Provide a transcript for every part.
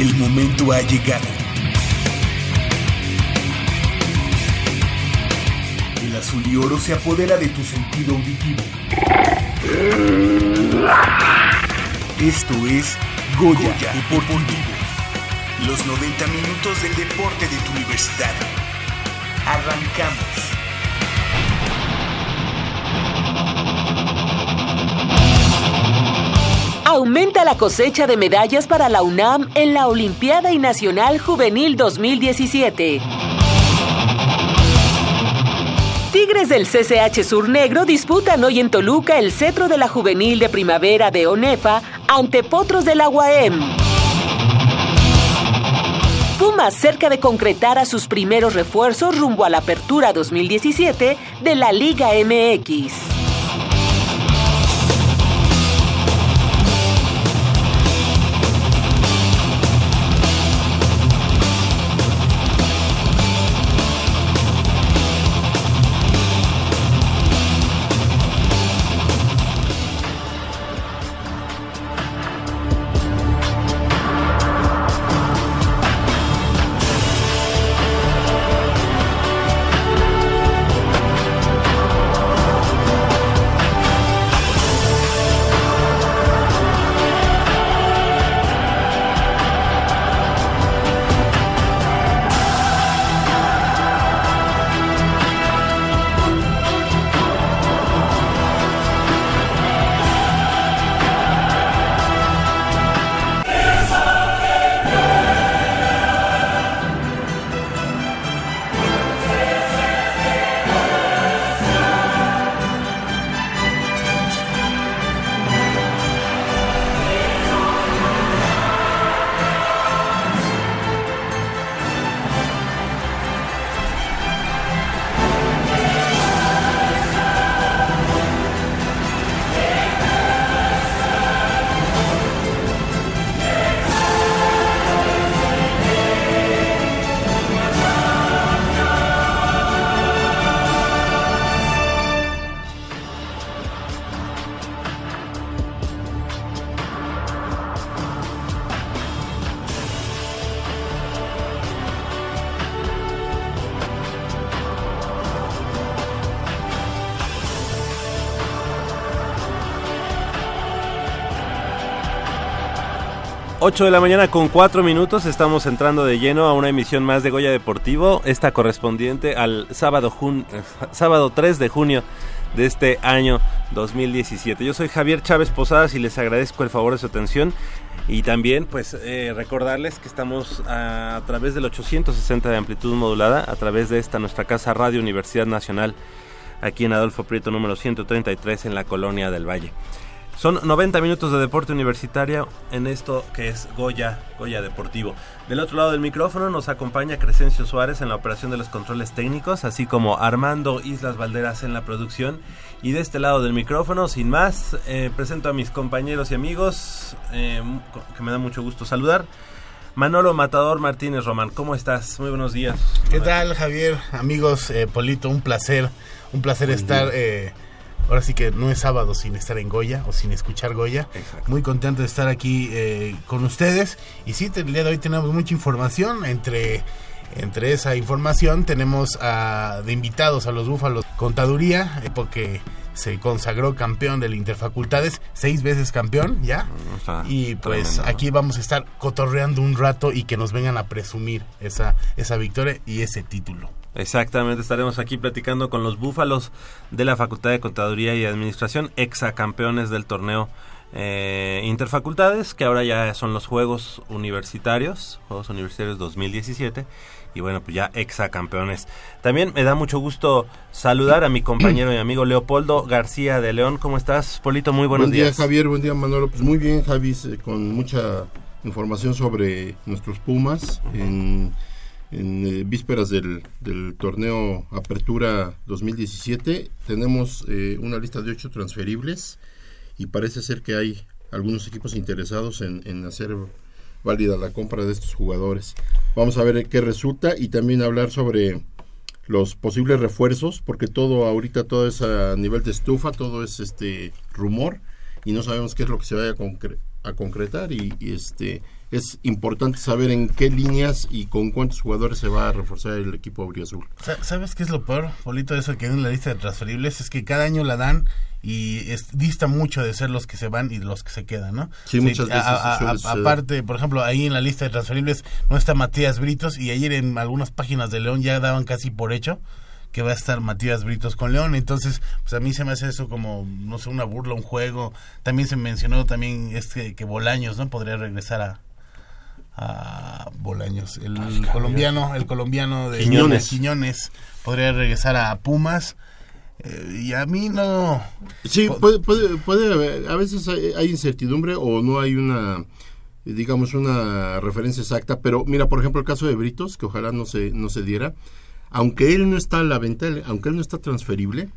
El momento ha llegado. El azul y oro se apodera de tu sentido auditivo. Esto es Goya, Deportivo. Los 90 minutos del deporte de tu universidad. Arrancamos. Aumenta la cosecha de medallas para la UNAM en la Olimpiada y Nacional Juvenil 2017. Tigres del CCH Sur Negro disputan hoy en Toluca el cetro de la Juvenil de Primavera de ONEFA ante Potros del UAM. Pumas cerca de concretar a sus primeros refuerzos rumbo a la apertura 2017 de la Liga MX. Ocho de la mañana con cuatro minutos estamos entrando de lleno a una emisión más de Goya Deportivo, esta correspondiente al sábado, sábado 3 de junio de este año 2017. Yo soy Javier Chávez Posadas y les agradezco el favor de su atención y también pues eh, recordarles que estamos a, a, través del 860 de amplitud modulada, a través de esta nuestra casa Radio Universidad Nacional aquí en Adolfo Prieto número 133 en la Colonia del Valle. Son 90 minutos de deporte universitario en esto que es Goya, Goya Deportivo. Del otro lado del micrófono nos acompaña Crescencio Suárez en la operación de los controles técnicos, así como Armando Islas Valderas en la producción. Y de este lado del micrófono, sin más, eh, presento a mis compañeros y amigos, eh, que me da mucho gusto saludar. Manolo Matador Martínez Román, ¿cómo estás? Muy buenos días. ¿Qué tal, Javier? Amigos, eh, Polito, un placer, un placer estar ahora sí que no es sábado sin estar en Goya o sin escuchar Goya. Muy contento de estar aquí eh, con ustedes. Y sí, el día de hoy tenemos mucha información. Entre, entre esa información tenemos a, de invitados a los Búfalos Contaduría, eh, porque se consagró campeón del Interfacultades, seis veces campeón ya. Mm, y pues aquí vamos a estar cotorreando un rato y que nos vengan a presumir esa, esa victoria y ese título. Exactamente, estaremos aquí platicando con los búfalos de la Facultad de Contaduría y Administración, exacampeones del torneo eh, Interfacultades, que ahora ya son los Juegos Universitarios, Juegos Universitarios 2017, y bueno, pues ya exacampeones. También me da mucho gusto saludar a mi compañero y amigo Leopoldo García de León. ¿Cómo estás, Polito? Muy buenos días. Buen día, Javier. Buen día, Manolo. Pues muy bien, Javi, eh, con mucha información sobre nuestros Pumas. En en eh, vísperas del, torneo Apertura 2017. Tenemos eh, una lista de ocho transferibles y parece ser que hay algunos equipos interesados en, hacer válida la compra de estos jugadores. Vamos a ver qué resulta y también hablar sobre los posibles refuerzos, porque todo ahorita todo es a nivel de estufa, todo es este rumor y no sabemos qué es lo que se vaya a a concretar y, y, este es importante saber en qué líneas y con cuántos jugadores se va a reforzar el equipo auriazul. Sa- ¿Sabes qué es lo peor, Polito, de eso que en la lista de transferibles? Es que cada año la dan y es- dista mucho de ser los que se van y los que se quedan, ¿no? Sí, muchas veces a- a- aparte, por ejemplo, ahí en la lista de transferibles no está Matías Britos y ayer en algunas páginas de León ya daban casi por hecho que va a estar Matías Britos con León, entonces pues a mí se me hace eso como no sé una burla, un juego. También se mencionó también este que Bolaños, ¿no? Podría regresar a a Bolaños, el colombiano, el colombiano de Quiñones. Quiñones podría regresar a Pumas. Eh, y a mí no. Sí, puede, puede, puede haber- a veces hay, hay incertidumbre o no hay una, digamos, una referencia exacta, pero mira, por ejemplo, el caso de Britos, que ojalá no se, no se diera, aunque él no está a la venta, aunque él no está transferible,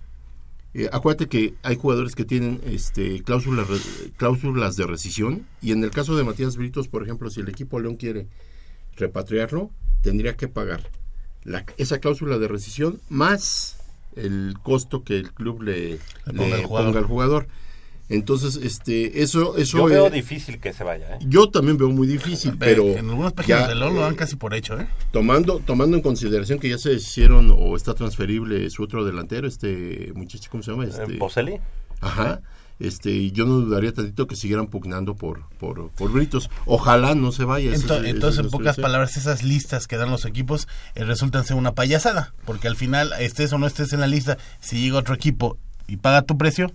eh, acuérdate que hay jugadores que tienen este, cláusulas, cláusulas de rescisión, y en el caso de Matías Britos, por ejemplo, si el equipo León quiere repatriarlo, tendría que pagar la, esa cláusula de rescisión más el costo que el club le, Le le ponga jugador. ponga al jugador. Entonces, este, eso, eso Yo veo eh, difícil que se vaya, ¿eh? yo también veo muy difícil, pero en algunas páginas ya, de LOL lo dan eh, casi por hecho, ¿eh? tomando tomando en consideración que ya se hicieron o está transferible su otro delantero, este muchacho, ¿cómo se llama? Este, ¿Boselli? Ajá. Este, yo no dudaría tantito que siguieran pugnando por, por, por Britos. Ojalá no se vaya. ese- ese entonces, en pocas deseo. palabras, esas listas que dan los equipos eh, resultan ser una payasada, porque al final, estés o no estés en la lista, si llega otro equipo y paga tu precio,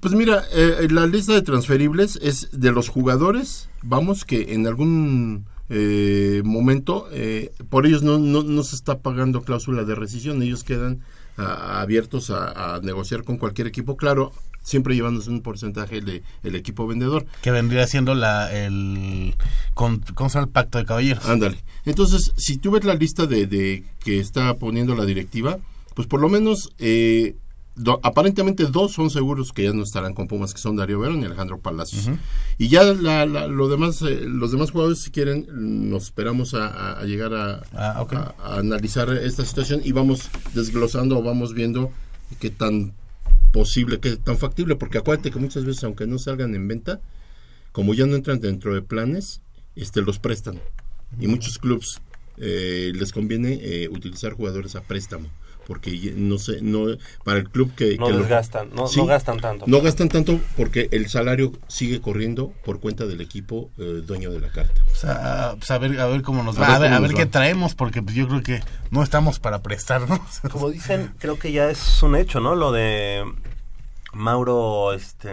Pues mira, eh, la lista de transferibles es de los jugadores, vamos, que en algún eh, momento, eh, por ellos no, no, no se está pagando cláusula de rescisión, ellos quedan abiertos a, a negociar con cualquier equipo, claro, siempre llevándose un porcentaje de el equipo vendedor. que vendría siendo la el con, ¿cómo se llama el pacto de caballeros? Ándale. Entonces, si tú ves la lista de, de que está poniendo la directiva, pues por lo menos, eh, do- aparentemente dos son seguros que ya no estarán con Pumas, que son Darío Verón y Alejandro Palacios. Y ya la, la- lo demás, eh, los demás jugadores, si quieren, nos esperamos a, llegar a, Ah, a- a analizar esta situación y vamos desglosando o vamos viendo qué tan posible, qué tan factible, porque acuérdate que muchas veces, aunque no salgan en venta, como ya no entran dentro de planes, este los prestan. Y muchos clubs eh, les conviene eh, utilizar jugadores a préstamo, porque no sé, no para el club que, No que lo- desgastan, no, Sí. no gastan tanto. no gastan tanto porque el salario sigue corriendo por cuenta del equipo eh, dueño de la carta. O sea, pues a ver, a ver cómo nos A va, ver a ver, a ver qué va. traemos, porque pues, yo creo que no estamos para prestarnos. Como dicen, creo que ya es un hecho, ¿no? Lo de Mauro este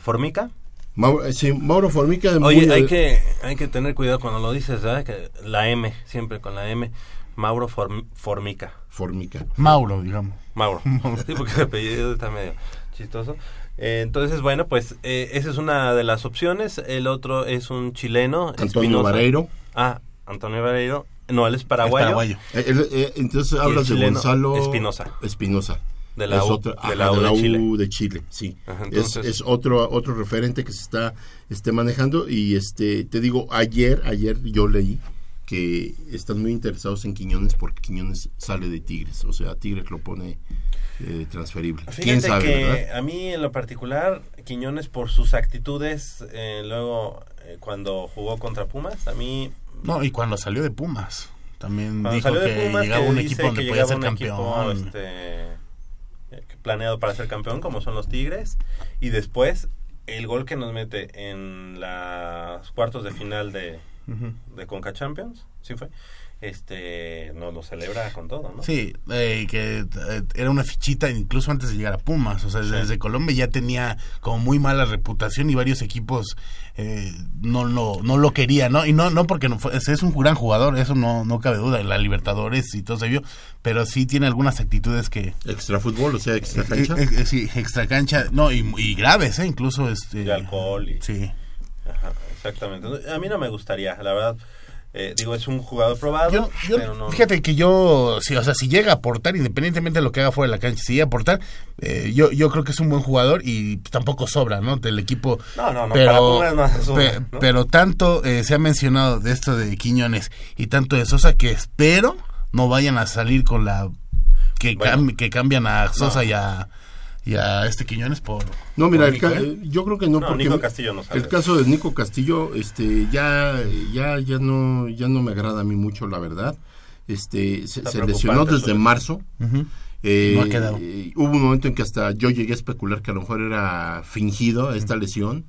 Formica. Mauro, eh, sí, Mauro Formica de Oye, muy- hay que hay que tener cuidado cuando lo dices, ¿verdad? Que la M, siempre con la M. Mauro Form- Formica. Formica. Mauro, digamos. Mauro. Sí, porque el apellido está medio chistoso. Eh, entonces, bueno, pues eh, esa es una de las opciones. El otro es un chileno. Antonio Espinosa. Vareiro. Ah, Antonio Vareiro. No, él es paraguayo. Es paraguayo. Eh, eh, entonces hablas de Gonzalo Espinosa. Espinosa. De la Es U- otra- de ajá, la U de Chile. de Chile, sí. Ajá, Es- entonces- es, otro otro referente que se está este manejando y este te digo ayer ayer yo leí que están muy interesados en Quiñones porque Quiñones sale de Tigres, o sea, Tigres lo pone eh, transferible. Fíjate ¿Quién sabe, que verdad? a mí en lo particular, Quiñones por sus actitudes, eh, luego eh, cuando jugó contra Pumas, a mí No, y cuando salió de Pumas, también cuando dijo salió que de Pumas, llegaba que un equipo donde podía ser campeón. equipo, este, planeado para ser campeón, como son los Tigres, y después el gol que nos mete en los cuartos de final de, De Conca Champions, ¿sí fue? Este, nos lo celebra con todo, ¿no? Sí, eh, que eh, era una fichita incluso antes de llegar a Pumas. O sea, desde Colombia ya tenía como muy mala reputación y varios equipos eh, no, no, no lo querían, ¿no? Y no, no porque no fue- es, es un gran jugador, eso no, no cabe duda. En la Libertadores y todo se vio, pero sí tiene algunas actitudes que. Extra fútbol, o sea, extra cancha. Eh, eh, sí, extra cancha, no, y, y graves, ¿eh? Incluso este. De alcohol y- Sí. Ajá, exactamente. A mí no me gustaría, la verdad. Eh, digo, es un jugador probado, Yo, yo- pero no. fíjate que yo, sí, o sea, si llega a aportar, independientemente de lo que haga fuera de la cancha, si llega a aportar, eh, yo, yo creo que es un buen jugador y tampoco sobra, ¿no? Del equipo. No, no, no, pero, para no sobra, pe- ¿no? pero tanto eh, se ha mencionado de esto de Quiñones y tanto de Sosa que espero no vayan a salir con la que, Bueno. cam- que cambian a Sosa y a y a este Quiñones por... No, mira, por el yo creo que no, No, porque Nico Castillo no sale. el caso de Nico Castillo, este, ya, ya, ya no, ya no me agrada a mí mucho, la verdad. Este, se, lesionó desde marzo. Eh, No ha quedado. eh, hubo un momento en que hasta yo llegué a especular que a lo mejor era fingido esta lesión.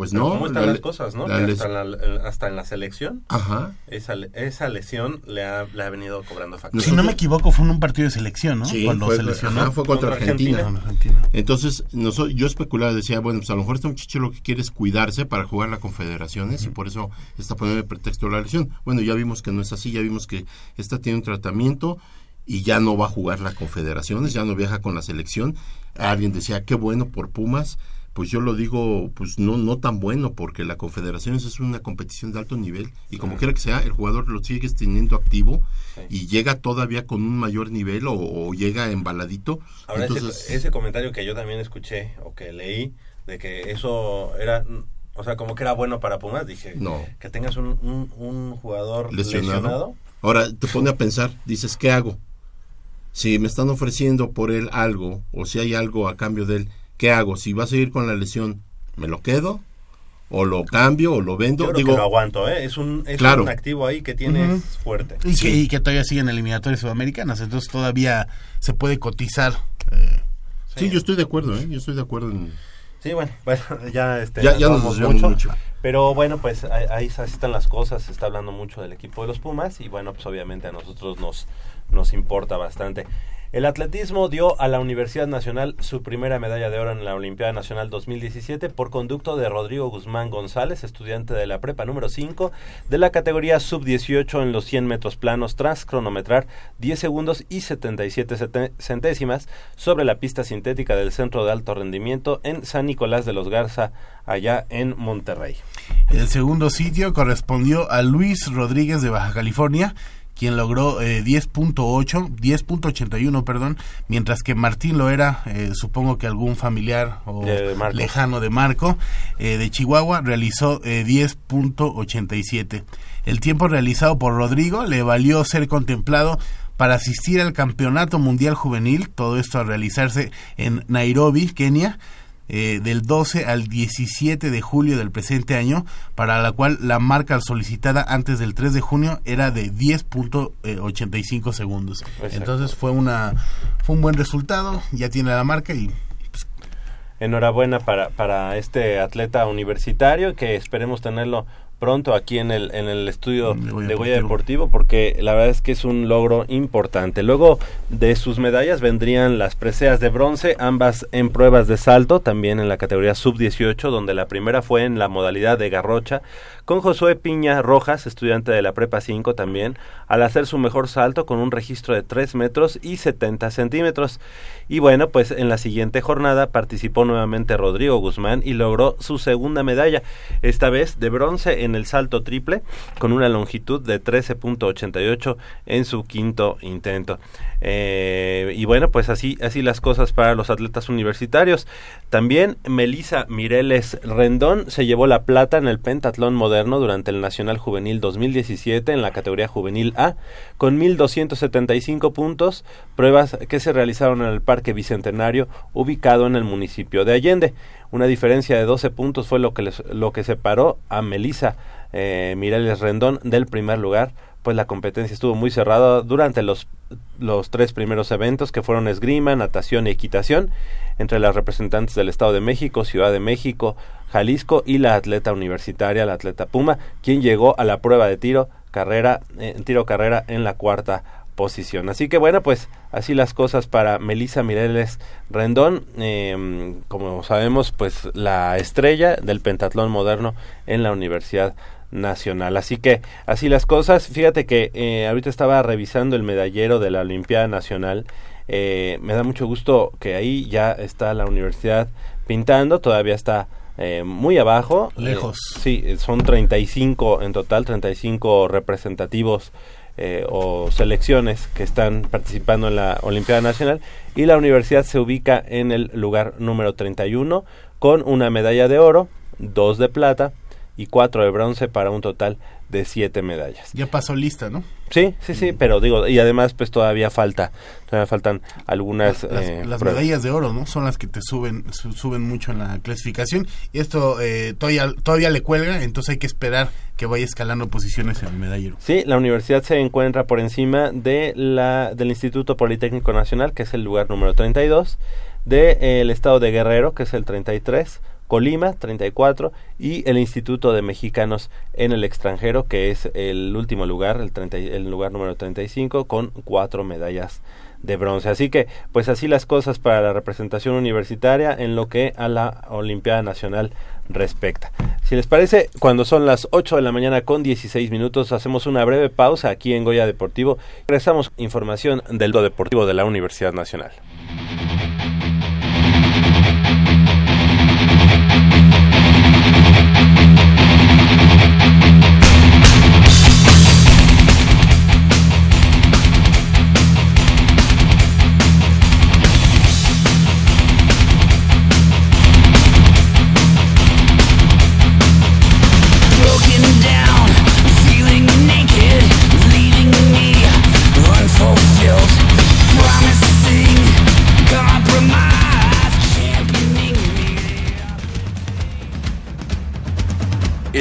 Pues Pero no. ¿Cómo están la- las cosas, no? la Que les- hasta, en la, en- hasta en la selección, Ajá. esa, esa lesión le ha, le ha venido cobrando factura. Si no me equivoco, fue en un partido de selección, ¿no? Sí, Cuando fue, se lesionó. ajá, fue contra, Contra Argentina. Entonces, noso- yo especulaba, decía, bueno, pues a lo mejor este muchacho lo que quiere es cuidarse para jugar la Confederaciones y por eso está poniendo de pretexto la lesión. Bueno, ya vimos que no es así, ya vimos que esta tiene un tratamiento y ya no va a jugar la Confederaciones, ya no viaja con la selección. Alguien decía, qué bueno por Pumas. Pues yo lo digo, pues no no tan bueno, porque la Confederaciones es una competición de alto nivel y como quiera que sea, el jugador lo sigues teniendo activo y llega todavía con un mayor nivel o, o llega embaladito. Ahora, ese- ese, comentario que yo también escuché o que leí, de que eso era, o sea, como que era bueno para Pumas, dije, No. que tengas un, un, un jugador lesionado. lesionado. Ahora te pone a pensar, dices, ¿qué hago? Si me están ofreciendo por él algo, o si hay algo a cambio de él, ¿qué hago? Si va a seguir con la lesión, ¿me lo quedo? ¿O lo cambio? ¿O lo vendo? Yo creo Digo, que lo aguanto, ¿eh? Es un, es Claro. un activo ahí que tienes Ujú. fuerte. Y, Sí. que, y que todavía siguen eliminatorias sudamericanas, entonces todavía se puede cotizar. eh, sí, yo estoy de acuerdo, ¿eh? Yo estoy de acuerdo en... Sí, bueno, bueno ya, este, Ya- ya nos vamos desviamos mucho. Pero bueno, pues ahí, ahí están las cosas. Se está hablando mucho del equipo de los Pumas y bueno, pues obviamente a nosotros nos, nos importa bastante. El atletismo dio a la Universidad Nacional su primera medalla de oro en la Olimpiada Nacional 2017 por conducto de Rodrigo Guzmán González, estudiante de la prepa número 5 de la categoría sub-18 en los 100 metros planos tras cronometrar 10 segundos y 77 sete- centésimas sobre la pista sintética del Centro de Alto Rendimiento en San Nicolás de los Garza, allá en Monterrey. El segundo sitio correspondió a Luis Rodríguez de Baja California, quien logró eh, 10.8, 10.81, perdón, mientras que Martín Loera, eh, supongo que algún familiar o De lejano de Marco, eh, de Chihuahua, realizó eh, 10.87. El tiempo realizado por Rodrigo le valió ser contemplado para asistir al Campeonato Mundial Juvenil, todo esto a realizarse en Nairobi, Kenia, eh, del 12 al 17 de julio del presente año, para la cual la marca solicitada antes del 3 de junio era de 10.85 segundos. Exacto. Entonces fue una fue un buen resultado, ya tiene la marca y Enhorabuena para, para este atleta universitario que esperemos tenerlo pronto aquí en el, en el estudio De Goya de Goya Deportivo. Deportivo porque la verdad es que es un logro importante. Luego de sus medallas vendrían las preseas de bronce, ambas en pruebas de salto, también en la categoría sub-18, donde la primera fue en la modalidad de garrocha, con Josué Piña Rojas, estudiante de la Prepa 5 también, al hacer su mejor salto con un registro de 3 metros y 70 centímetros. Y bueno, pues en la siguiente jornada participó nuevamente Rodrigo Guzmán y logró su segunda medalla, esta vez de bronce en el salto triple, con una longitud de 13.88 en su quinto intento. Eh, y bueno, pues así, así las cosas para los atletas universitarios. También Melisa Mireles Rendón se llevó la plata en el pentatlón moderno durante el Nacional Juvenil 2017 en la categoría Juvenil A, con 1.275 puntos, pruebas que se realizaron en el Parque Bicentenario, ubicado en el municipio de Allende. Una diferencia de 12 puntos fue lo que, les- lo que separó a Melisa eh, Mireles Rendón del primer lugar pues la competencia estuvo muy cerrada durante los, los tres primeros eventos que fueron esgrima, natación y equitación entre las representantes del Estado de México, Ciudad de México, Jalisco y la atleta universitaria, la atleta Puma, quien llegó a la prueba de tiro carrera, eh, tiro carrera en la cuarta posición. Así que bueno, pues así las cosas para Melissa Mireles Rendón, eh, como sabemos, pues la estrella del pentatlón moderno en la Universidad Nacional. Así que así las cosas. Fíjate que eh, ahorita estaba revisando el medallero de la Olimpiada Nacional. Eh, me da mucho gusto que ahí ya está la universidad pintando, todavía está eh, muy abajo. Lejos. Eh, sí, eh, son 35 en total, 35 representativos o selecciones que están participando en la Olimpiada Nacional y la universidad se ubica en el lugar número 31 con una medalla de oro, dos de plata y cuatro de bronce para un total de siete medallas. Ya pasó lista, ¿no? Sí, sí, sí, pero digo, y además pues todavía falta, todavía faltan algunas... Las, eh, las medallas de oro, ¿no? Son las que te suben su- suben mucho en la clasificación. Y esto eh, todavía, todavía le cuelga, entonces hay que esperar que vaya escalando posiciones en el medallero. Sí, la universidad se encuentra por encima de la del Instituto Politécnico Nacional, que es el lugar número 32, del el estado de Guerrero, que es el 33, Colima, 34, y el Instituto de Mexicanos en el extranjero, que es el último lugar, el, 30 y- el lugar número 35, con cuatro medallas de bronce. Así que, pues así las cosas para la representación universitaria en lo que a la Olimpiada Nacional respecta. Si les parece, cuando son las 8 de la mañana con 16 minutos, hacemos una breve pausa aquí en Goya Deportivo. Regresamos información del do deportivo de la Universidad Nacional.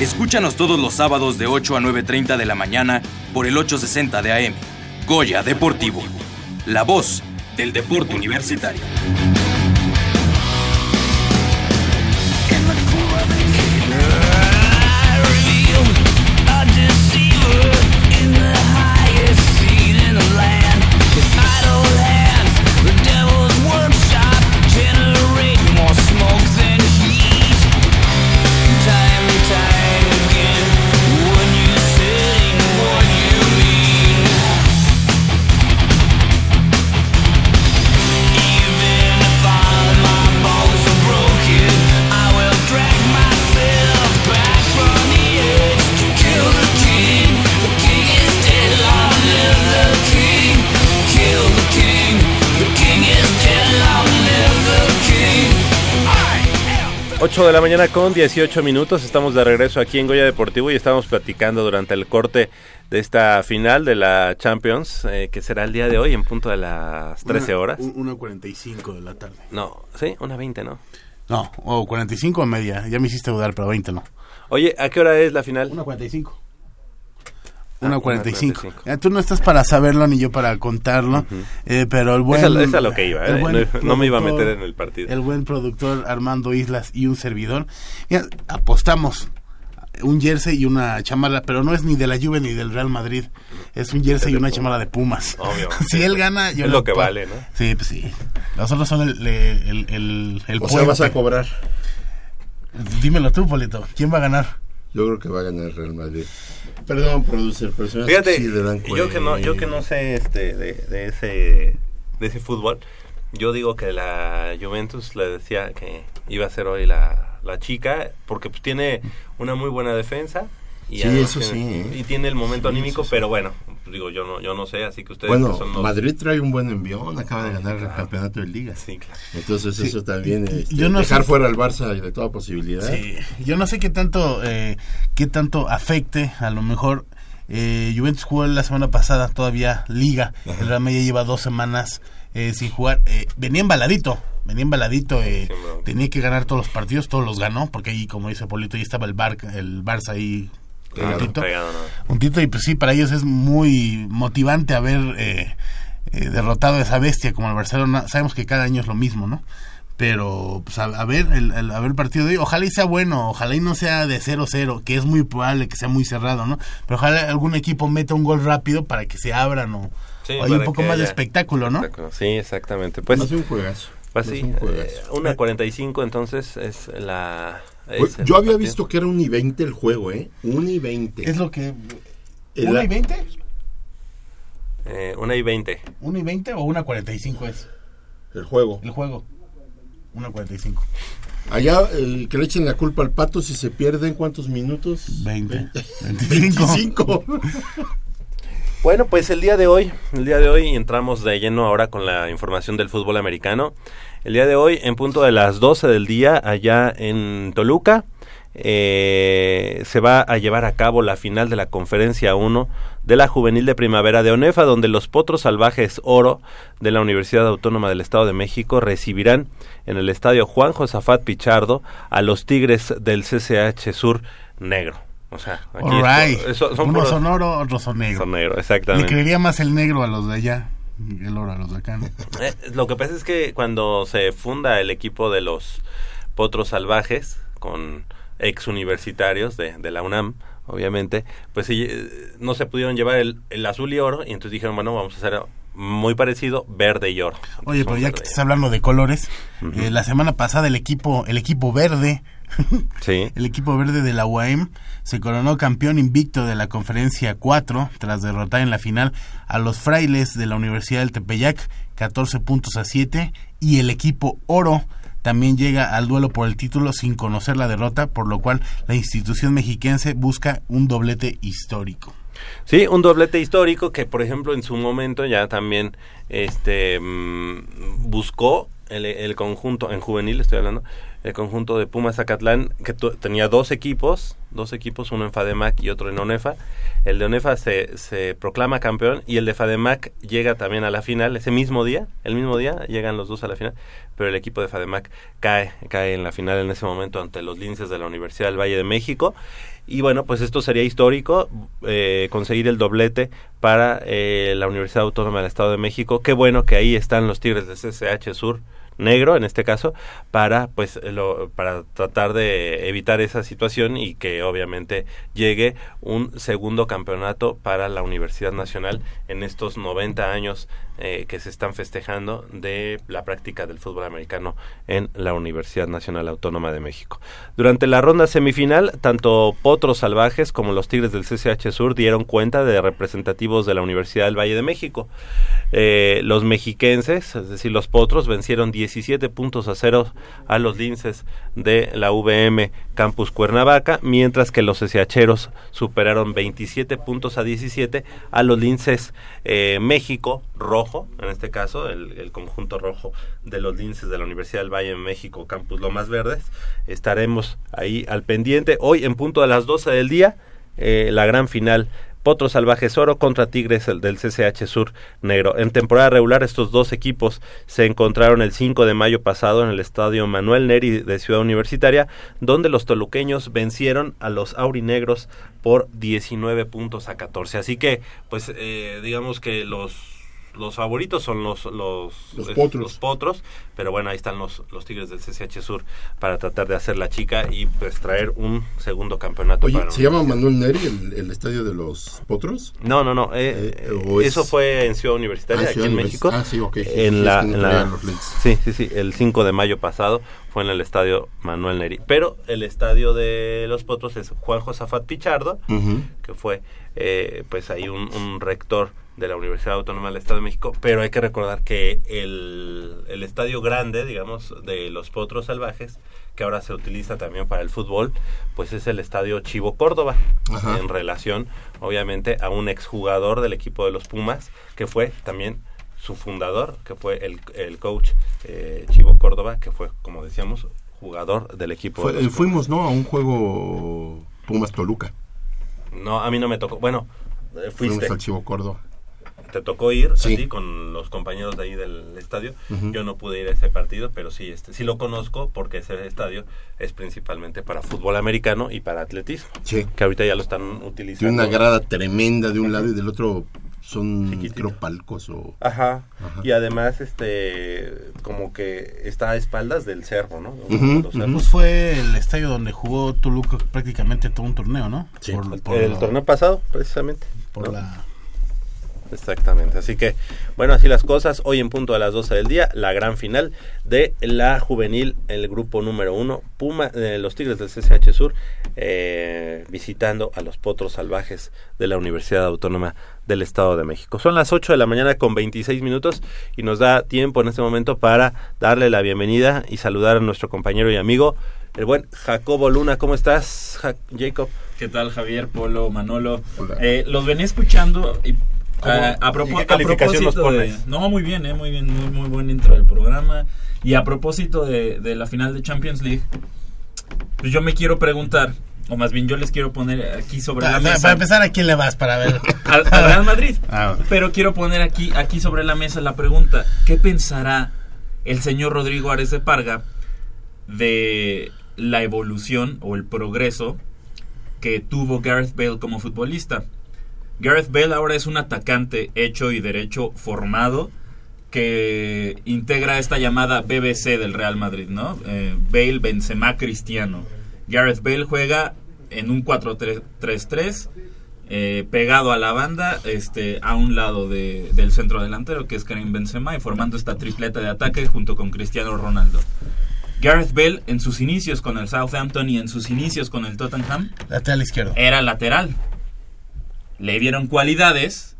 Escúchanos todos los sábados de 8 a 9.30 de la mañana por el 860 de AM. Goya Deportivo. La voz del deporte universitario. 8 de la mañana con 18 minutos, estamos de regreso aquí en Goya Deportivo y estamos platicando durante el corte de esta final de la Champions, eh, que será el día de hoy en punto de las 13 Una- horas. un- 1.45 de la tarde. No, sí, una 20, ¿no? No, o 45 o media. Ya me hiciste dudar, pero 20 no. Oye, ¿a qué hora es la final? 1.45. Ah, 1.45. 1.45. Ya, tú no estás para saberlo ni yo para contarlo, eh, pero el buen... Es a- es a lo que iba, el eh, no- no me iba a meter en el partido. El buen productor Armando Islas y un servidor. Mira, apostamos un jersey y una chamarra, pero no es ni de la Juve ni del Real Madrid. Es un jersey y una chamarra de Pumas. Obvio. si él gana, yo Es lo que vale, ¿no? Sí, pues sí. Los otros son el, el, el, el O sea, vas a cobrar. Dímelo tú, Polito. ¿Quién va a ganar? Yo creo que va a ganar el Real Madrid. Perdón, producer, pero se me Fíjate, sí yo que no, yo que no sé este de, de ese de ese fútbol, yo digo que la Juventus le decía que iba a ser hoy la, la chica porque pues tiene una muy buena defensa y Sí, eso tiene, sí, ¿eh? y tiene el momento Sí, anímico, sí. pero bueno, digo yo no yo no sé, así que ustedes Bueno, que son los Madrid trae un buen envión, acaba de ganar el campeonato de liga. Sí, claro. Entonces Sí. eso también, este, Yo no dejar sé- fuera al Barça de toda posibilidad. Sí, yo no sé qué tanto, eh, qué tanto afecte, a lo mejor eh, Juventus jugó la semana pasada todavía Liga, el Real Madrid ya lleva dos semanas eh, sin jugar, eh, venía embaladito, venía embaladito, eh, tenía que ganar todos los partidos, todos los ganó, porque ahí como dice Polito, ahí estaba el, Bar, el Barça ahí Pegado, juntito. pegado, ¿no? Juntito, y pues sí, para ellos es muy motivante haber eh, eh, derrotado a esa bestia como el Barcelona. Sabemos que cada año es lo mismo, ¿no? Pero, pues a, a ver, el, el- a ver el partido de hoy, ojalá y sea bueno, ojalá y no sea de 0-0, que es muy probable que sea muy cerrado, ¿no? Pero ojalá algún equipo meta un gol rápido para que se abran o, Sí, o hay un poco más de espectáculo, ¿no? espectáculo. Sí, exactamente. Pues Hace un juegazo. Pues Hace sí, un juegazo. eh, una 45 entonces es la, Yo había partido. visto que era un y 20 el juego, ¿eh? Un y 20. Es lo que... El- ¿Una y 20? Eh, una y 20. ¿Una y 20 o una 45 es El juego. el juego? Una 45. Allá, el que le echen la culpa al pato si se pierde en cuántos minutos? 20. 25. 25. Bueno, pues el día de hoy, el día de hoy entramos de lleno ahora con la información del fútbol americano. El día de hoy, en punto de las 12 del día, allá en Toluca, eh, se va a llevar a cabo la final de la conferencia 1 de la juvenil de primavera de ONEFA, donde los Potros Salvajes Oro de la Universidad Autónoma del Estado de México recibirán en el estadio Juan Josafat Pichardo a los Tigres del CCH Sur Negro. O sea, aquí All right. esto- eso- son puros- son oro, otros son negro. son negro, Le exactamente. creería más el negro a los de allá. El oro a los. ¿no? Eh, lo que pasa es que cuando se funda el equipo de los Potros Salvajes, con ex universitarios de, de la UNAM, obviamente, pues sí, eh, no se pudieron llevar el, el azul y oro, y entonces dijeron, bueno, vamos a hacer muy parecido, verde y oro. Oye, pero ya que estás hablando de colores, eh, la semana pasada el equipo, el equipo verde, Sí. el equipo verde de la UAM se coronó campeón invicto de la conferencia 4 tras derrotar en la final a los frailes de la Universidad del Tepeyac 14 puntos a 7 y el equipo oro también llega al duelo por el título sin conocer la derrota, por lo cual la institución mexiquense busca un doblete histórico. Sí, un doblete histórico que, por ejemplo, en su momento ya también este mm, buscó el, el conjunto, en juvenil estoy hablando, el conjunto de Pumas Zacatlán, que tenía dos equipos, dos equipos, uno en FADEMAC y otro en ONEFA. El de ONEFA se, se proclama campeón y el de FADEMAC llega también a la final ese mismo día, el mismo día llegan los dos a la final, pero el equipo de FADEMAC cae, cae en la final en ese momento ante los linces de la Universidad del Valle de México. Y bueno, pues esto sería histórico, eh, conseguir el doblete para eh, la Universidad Autónoma del Estado de México. Qué bueno que ahí están los Tigres de CCH Sur negro en este caso para pues lo, para tratar de evitar esa situación y que obviamente llegue un segundo campeonato para la Universidad Nacional en estos 90 años eh, que se están festejando de la práctica del fútbol americano en la Universidad Nacional Autónoma de México. Durante la ronda semifinal, tanto Potros Salvajes como los Tigres del CCH Sur dieron cuenta de representativos de la Universidad del Valle de México. Eh, los mexiquenses, es decir, los Potros, vencieron 17 puntos a cero a los linces de la VM Campus Cuernavaca, mientras que los SHeros superaron 27 puntos a 17 a los linces eh, México Rojo, en este caso, el, el conjunto rojo de los linces de la Universidad del Valle de México Campus Lomas Verdes. Estaremos ahí al pendiente. Hoy en punto de las 12 del día, eh, la gran final Potros Salvajes Oro contra Tigres el- del CCH Sur Negro. En temporada regular estos dos equipos se encontraron el 5 de mayo pasado en el estadio Manuel Neri de Ciudad Universitaria, donde los toluqueños vencieron a los aurinegros por 19 puntos a 14. Así que, pues, eh, digamos que los los favoritos son los los, Los eh, potros. los potros, pero bueno, ahí están los, los Tigres del CCH Sur para tratar de hacer la chica y pues traer un segundo campeonato. Oye, para ¿se llama. Manuel Neri el, el estadio de los potros? No, no, no. eh, Eh, o eso es- fue en Ciudad Universitaria, Ah, aquí Ciudad en Univers- México. ah, sí, ok, sí, en la, en la- sí, sí, sí. El 5 de mayo pasado fue en el estadio Manuel Neri. Pero el estadio de los Potros es Juan Josafat Pichardo, que fue, eh, pues ahí un, un rector de la Universidad Autónoma del Estado de México. Pero hay que recordar que el, el estadio grande, digamos, de los Potros Salvajes, que ahora se utiliza también para el fútbol, pues es el estadio Chivo Córdoba, Ajá. en relación, obviamente, a un exjugador del equipo de los Pumas, que fue también su fundador, que fue el, el coach eh, Chivo Córdoba, que fue, como decíamos, jugador del equipo. Fue- de los fuimos, ¿no? A un juego Pumas Toluca. No, a mí no me tocó. Bueno, eh, Fuimos fuiste, al Chivo Córdoba. Te tocó ir Sí. así con los compañeros de ahí del estadio. Yo no pude ir a ese partido, pero sí, este, sí lo conozco porque ese estadio es principalmente para fútbol americano y para atletismo, Sí. que ahorita ya lo están utilizando. Tiene una grada tremenda de un lado y del otro son, Chiquitito. creo, palcos o... Ajá. Ajá. Y además, este, como que está a espaldas del cerro, ¿no? Ujú. cerros. Pues fue el estadio donde jugó Toluca prácticamente todo un torneo, ¿no? Sí, Por, el, por el lo- torneo pasado, precisamente. por ¿no? la Exactamente, así que bueno, así las cosas, hoy en punto a las 12 del día, la gran final de la juvenil, el grupo número uno, Puma, eh, los Tigres del CCH Sur, eh, visitando a los potros salvajes de la Universidad Autónoma del Estado de México. Son las 8 de la mañana con 26 minutos y nos da tiempo en este momento para darle la bienvenida y saludar a nuestro compañero y amigo, el buen Jacobo Luna. ¿Cómo estás, Ja- Jacob? ¿Qué tal, Javier, Polo, Manolo? Eh, los venía escuchando y a, a propo- ¿Y qué calificación a nos propósito de... No, muy bien, eh, muy bien, muy, muy buen intro del programa. Y a propósito de, de la final de Champions League, pues yo me quiero preguntar, o más bien yo les quiero poner aquí sobre Para, la mesa... para empezar, ¿a quién le vas para ver? al, al Real Madrid. Ah, bueno. Pero quiero poner aquí, aquí sobre la mesa la pregunta, ¿qué pensará el señor Rodrigo Ares de Parga de la evolución o el progreso que tuvo Gareth Bale como futbolista? Gareth Bale ahora es un atacante hecho y derecho formado que integra esta llamada BBC del Real Madrid, ¿no? Eh, Bale, Benzema, Cristiano. Gareth Bale juega en un 4-3-3 eh, pegado a la banda, este, a un lado de- del centro delantero, que es Karim Benzema, y formando esta tripleta de ataque junto con Cristiano Ronaldo. Gareth Bale, en sus inicios con el Southampton y en sus inicios con el Tottenham, Lateral izquierdo. era lateral. Le dieron cualidades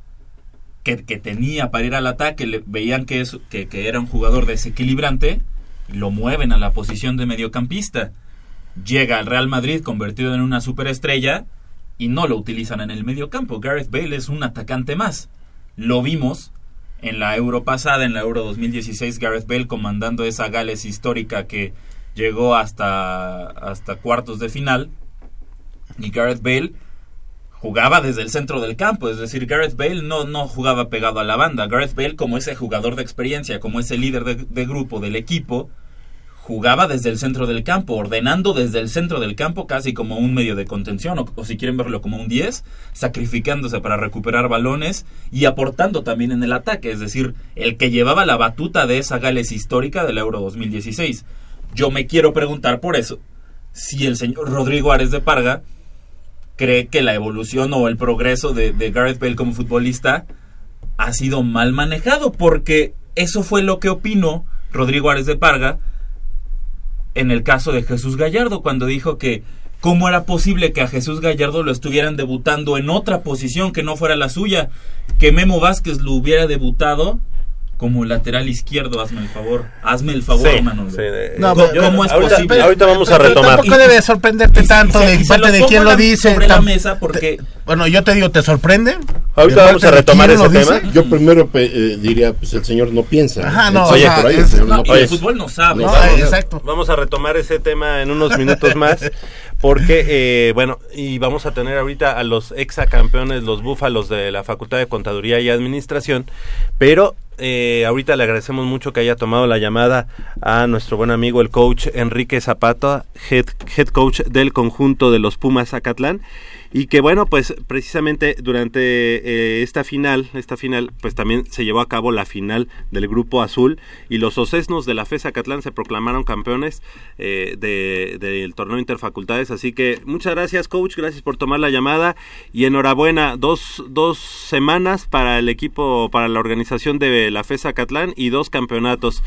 que, que tenía para ir al ataque, le, veían que, que, que era un jugador desequilibrante, lo mueven a la posición de mediocampista. Llega al Real Madrid convertido en una superestrella y no lo utilizan en el mediocampo. Gareth Bale es un atacante más. Lo vimos en la Euro pasada, en la Euro 2016, Gareth Bale comandando esa Gales histórica que llegó hasta, hasta cuartos de final. Y Gareth Bale jugaba desde el centro del campo, es decir, Gareth Bale no, no jugaba pegado a la banda. Gareth Bale, como ese jugador de experiencia, como ese líder de, grupo del equipo, jugaba desde el centro del campo, ordenando desde el centro del campo casi como un medio de contención, o, o si quieren verlo como un 10, sacrificándose para recuperar balones y aportando también en el ataque, es decir, el que llevaba la batuta de esa Gales histórica del Euro 2016. Yo me quiero preguntar por eso, si el señor Rodrigo Ares de Parga cree que la evolución o el progreso de, de Gareth Bale como futbolista ha sido mal manejado, porque eso fue lo que opinó Rodrigo Ares de Parga en el caso de Jesús Gallardo, cuando dijo que cómo era posible que a Jesús Gallardo lo estuvieran debutando en otra posición que no fuera la suya, que Memo Vázquez lo hubiera debutado como lateral izquierdo, hazme el favor, hazme el favor, Sí, Manolo. sí, de- No, ¿Cómo, pero- cómo es ahorita- posible? ahorita vamos a retomar. Tampoco debe sorprenderte Y- tanto de y parte quién lo dice. sobre la mesa porque- Bueno, yo te digo, ¿te sorprende? Ahorita ¿De vamos a retomar ese dice? tema. Yo primero eh, diría, pues el señor no piensa. Ajá, no, Empezando o sea, por ahí, el es- señor No, no y Oye, el fútbol no sabe. No, ¿sabes? eh, exacto. Vamos a retomar ese tema en unos minutos más, porque, eh, bueno, y vamos a tener ahorita a los exacampeones, los búfalos de la Facultad de Contaduría y Administración, pero eh, ahorita le agradecemos mucho que haya tomado la llamada a nuestro buen amigo, el coach Enrique Zapata, head, head coach del conjunto de los Pumas Zacatlán. Y que bueno, pues precisamente durante eh, esta final, esta final, pues también se llevó a cabo la final del Grupo Azul y los Ocesnos de la FES Acatlán se proclamaron campeones eh, de- del torneo Interfacultades. Así que muchas gracias, coach, gracias por tomar la llamada y enhorabuena. Dos, dos semanas para el equipo, para la organización de la FES Acatlán y dos campeonatos.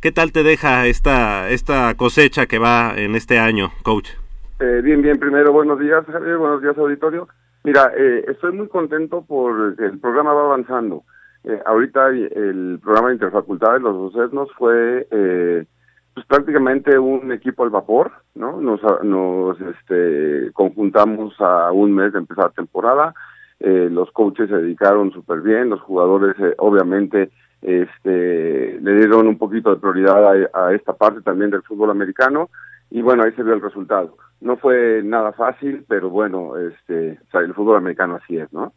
¿Qué tal te deja esta, esta cosecha que va en este año, coach? Eh, bien, bien, primero buenos días, Javier, buenos días, auditorio. Mira, eh, estoy muy contento por el programa va avanzando. Eh, ahorita el programa de Interfacultades, los docesnos, fue eh, pues prácticamente un equipo al vapor, ¿no? Nos, nos este, conjuntamos a un mes de empezar temporada, eh, los coaches se dedicaron súper bien, los jugadores obviamente este, le dieron un poquito de prioridad a, a esta parte también del fútbol americano y bueno, ahí se vio el resultado. No fue nada fácil, pero bueno, este, el fútbol americano así es, ¿no?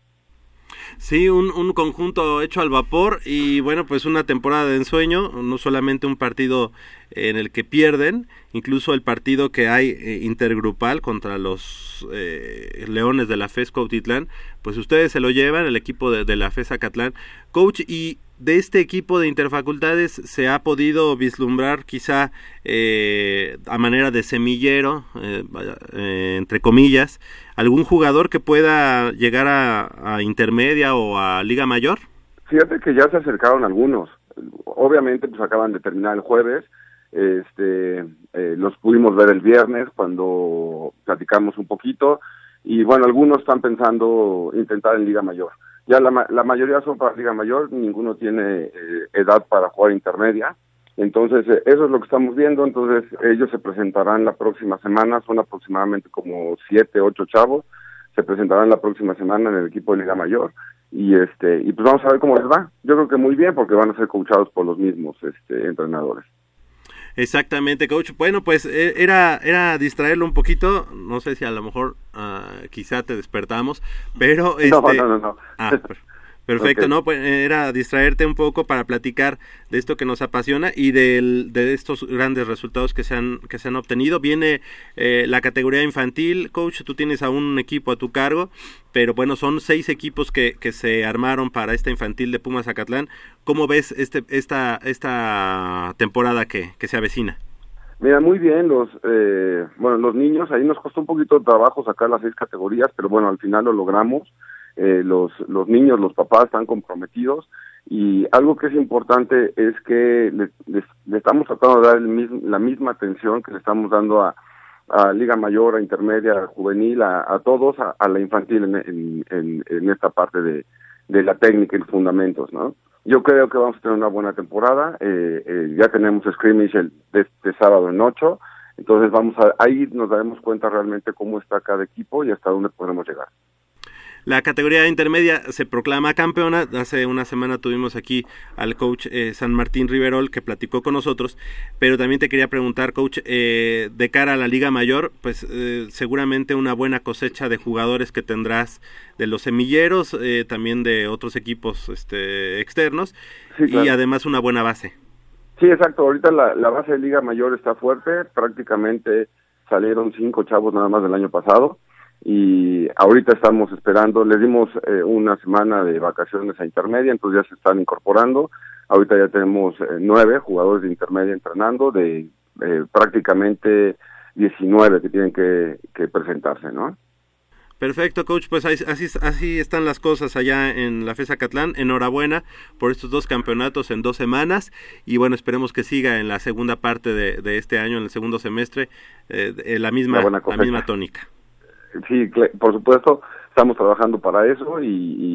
Sí, un, un conjunto hecho al vapor y bueno, pues una temporada de ensueño, no solamente un partido en el que pierden, incluso el partido que hay eh, intergrupal contra los eh, Leones de la FES Cautitlán, pues ustedes se lo llevan, el equipo de, de la FES Acatlán. Coach, y de este equipo de interfacultades se ha podido vislumbrar quizá eh, a manera de semillero, eh, eh, entre comillas, algún jugador que pueda llegar a, a intermedia o a liga mayor? Fíjate que ya se acercaron algunos. Obviamente, pues acaban de terminar el jueves. Este, eh, los pudimos ver el viernes cuando platicamos un poquito. Y bueno, algunos están pensando intentar en Liga Mayor. Ya la, la mayoría son para Liga Mayor, ninguno tiene eh, edad para jugar intermedia. Entonces, eh, eso es lo que estamos viendo. Entonces, ellos se presentarán la próxima semana. Son aproximadamente como siete, ocho chavos. Se presentarán la próxima semana en el equipo de Liga Mayor. Y este y pues vamos a ver cómo les va. Yo creo que muy bien porque van a ser coachados por los mismos este, entrenadores. Exactamente, coach. Bueno, pues eh, era, era distraerlo un poquito. No sé si a lo mejor ah, quizá te despertamos, pero... No, este- no, no, no. Ah, per- perfecto. ¿no? Pues era distraerte un poco para platicar de esto que nos apasiona y del- de estos grandes resultados que se han, que se han obtenido. Viene eh, la categoría infantil, coach, tú tienes a un equipo a tu cargo, pero bueno, son seis equipos que, que se armaron para esta infantil de Pumas Acatlán. ¿Cómo ves este, esta, esta temporada que, que se avecina? Mira, muy bien, los eh, bueno, los niños, ahí nos costó un poquito de trabajo sacar las seis categorías, pero bueno, al final lo logramos. Eh, los, los niños, los papás están comprometidos y algo que es importante es que le, les- le estamos tratando de dar el mismo- la misma atención que le estamos dando a, a Liga Mayor, a Intermedia, a Juvenil, a, todos, a, la infantil en, en, esta parte de, de la técnica y los fundamentos, ¿no? Yo creo que vamos a tener una buena temporada. eh, eh, ya tenemos scrimmage el, de este sábado en 8. Entonces vamos a, ahí nos daremos cuenta realmente cómo está cada equipo y hasta dónde podemos llegar. La categoría intermedia se proclama campeona. Hace una semana tuvimos aquí al coach eh, San Martín Riverol que platicó con nosotros. Pero también te quería preguntar, coach, eh, de cara a la Liga Mayor, pues eh, seguramente una buena cosecha de jugadores que tendrás de los semilleros, eh, también de otros equipos este, externos Sí, y claro. además una buena base. Sí, exacto. Ahorita la, la base de Liga Mayor está fuerte. Prácticamente salieron cinco chavos nada más del año pasado. Y ahorita estamos esperando. Les dimos eh, una semana de vacaciones a intermedia, entonces ya se están incorporando. Ahorita ya tenemos eh, nueve jugadores de intermedia entrenando, de eh, prácticamente 19 que tienen que, que presentarse, ¿no? Perfecto, coach. Pues así, así están las cosas allá en la FESA Catlán. Enhorabuena por estos dos campeonatos en dos semanas. Y bueno, esperemos que siga en la segunda parte de, de este año, en el segundo semestre, eh, la, misma, La buena la cosecha. misma tónica. Sí, por supuesto, estamos trabajando para eso y,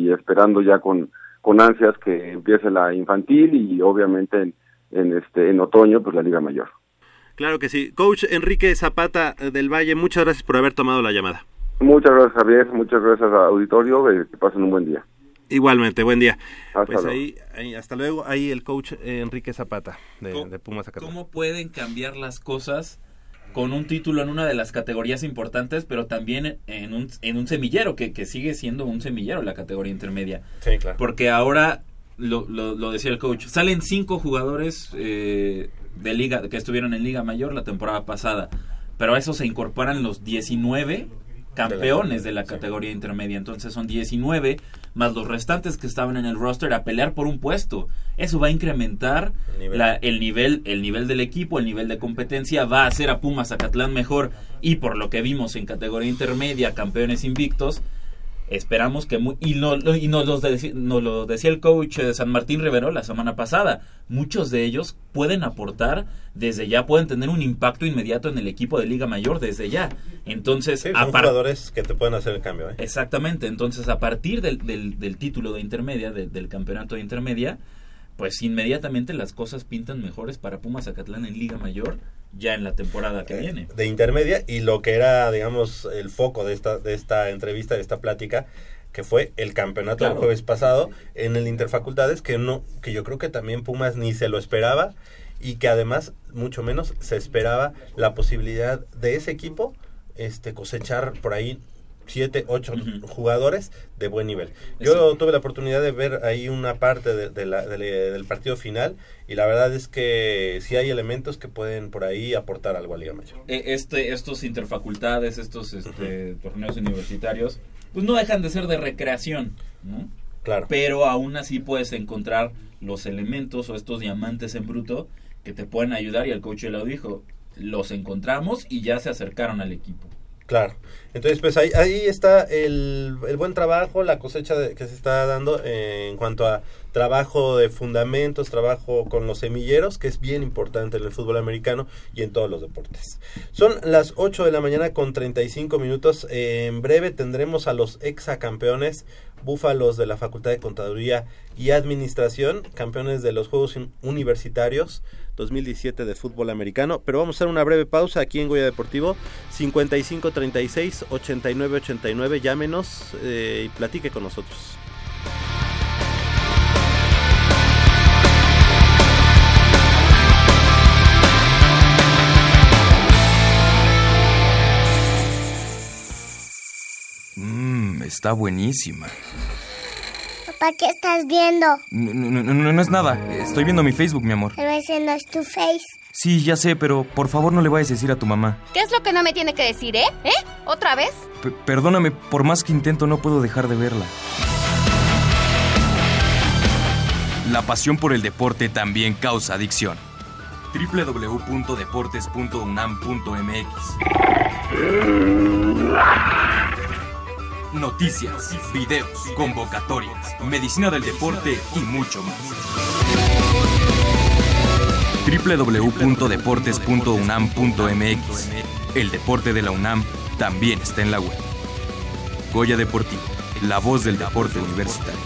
y esperando ya con, con ansias que empiece la infantil y obviamente en, en este en otoño pues la liga mayor. Claro que sí. Coach Enrique Zapata eh, del Valle, muchas gracias por haber tomado la llamada. Muchas gracias Javier, muchas gracias a auditorio, eh, que pasen un buen día. Igualmente, buen día. Hasta pues luego. ahí, ahí- hasta luego. Ahí el coach eh, Enrique Zapata de, ¿Cómo- de Pumas. ¿Cómo pueden cambiar las cosas con un título en una de las categorías importantes, pero también en un, en un semillero, que, que sigue siendo un semillero la categoría intermedia? Sí, claro. Porque ahora, lo, lo, lo decía el coach, salen cinco jugadores eh, de liga que estuvieron en Liga Mayor la temporada pasada, pero a eso se incorporan los 19 campeones de la categoría intermedia. Entonces son 19 más los restantes que estaban en el roster a pelear por un puesto. Eso va a incrementar El nivel. la- el nivel, el nivel del equipo, el nivel de competencia, va a hacer a Pumas Acatlán mejor y por lo que vimos en categoría intermedia, campeones invictos, esperamos que y, no, y nos, los nos lo decía el coach de San Martín Rivero la semana pasada muchos de ellos pueden aportar desde ya pueden tener un impacto inmediato en el equipo de Liga Mayor desde ya entonces Sí, a son par- jugadores que te pueden hacer el cambio. ¿eh? Exactamente, entonces a partir del, del, del título de intermedia, de- del campeonato de intermedia, pues inmediatamente las cosas pintan mejores para Pumas Acatlán en Liga Mayor ya en la temporada que viene. de intermedia y lo que era, digamos, el foco de esta, de esta entrevista, de esta plática, que fue el campeonato Claro. del jueves pasado en el Interfacultades, que no, que yo creo que también Pumas ni se lo esperaba y que además, mucho menos, se esperaba la posibilidad de ese equipo este cosechar por ahí siete, ocho Ujú. jugadores de buen nivel. Yo tuve la oportunidad de ver ahí una parte de, de la- de- del partido final y la verdad es que sí hay elementos que pueden por ahí aportar algo a Liga Mayor. Eh, Este, estos interfacultades, estos este, torneos universitarios, pues no dejan de ser de recreación, ¿no? Claro. Pero aún así puedes encontrar los elementos o estos diamantes en bruto que te pueden ayudar y el coach lo dijo, los encontramos y ya se acercaron al equipo. Claro. Entonces, pues ahí, ahí está el, buen trabajo, la cosecha de- que se está dando eh, en cuanto a trabajo de fundamentos, trabajo con los semilleros, que es bien importante en el fútbol americano y en todos los deportes. Son las 8 de la mañana con 35 minutos. Eh, en breve tendremos a los exacampeones búfalos de la Facultad de Contaduría y Administración, campeones de los Juegos Un- Universitarios 2017 de fútbol americano. Pero vamos a hacer una breve pausa aquí en Goya Deportivo. 5536 8989 llámenos eh, y platique con nosotros. Mmm, está buenísima. Papá, ¿qué estás viendo? No, no, no, no es nada. Estoy viendo mi Facebook, mi amor. Pero ese no es tu face. Sí, ya sé, pero por favor no le vayas a decir a tu mamá. ¿Qué es lo que no me tiene que decir, eh? ¿Eh? ¿Otra vez? P- perdóname, por más que intento no puedo dejar de verla. La pasión por el deporte también causa adicción. www.deportes.unam.mx Noticias, videos, convocatorias, medicina del deporte y mucho más. www.deportes.unam.mx El deporte de la UNAM también está en la web. Goya Deportivo, la voz del deporte universitario.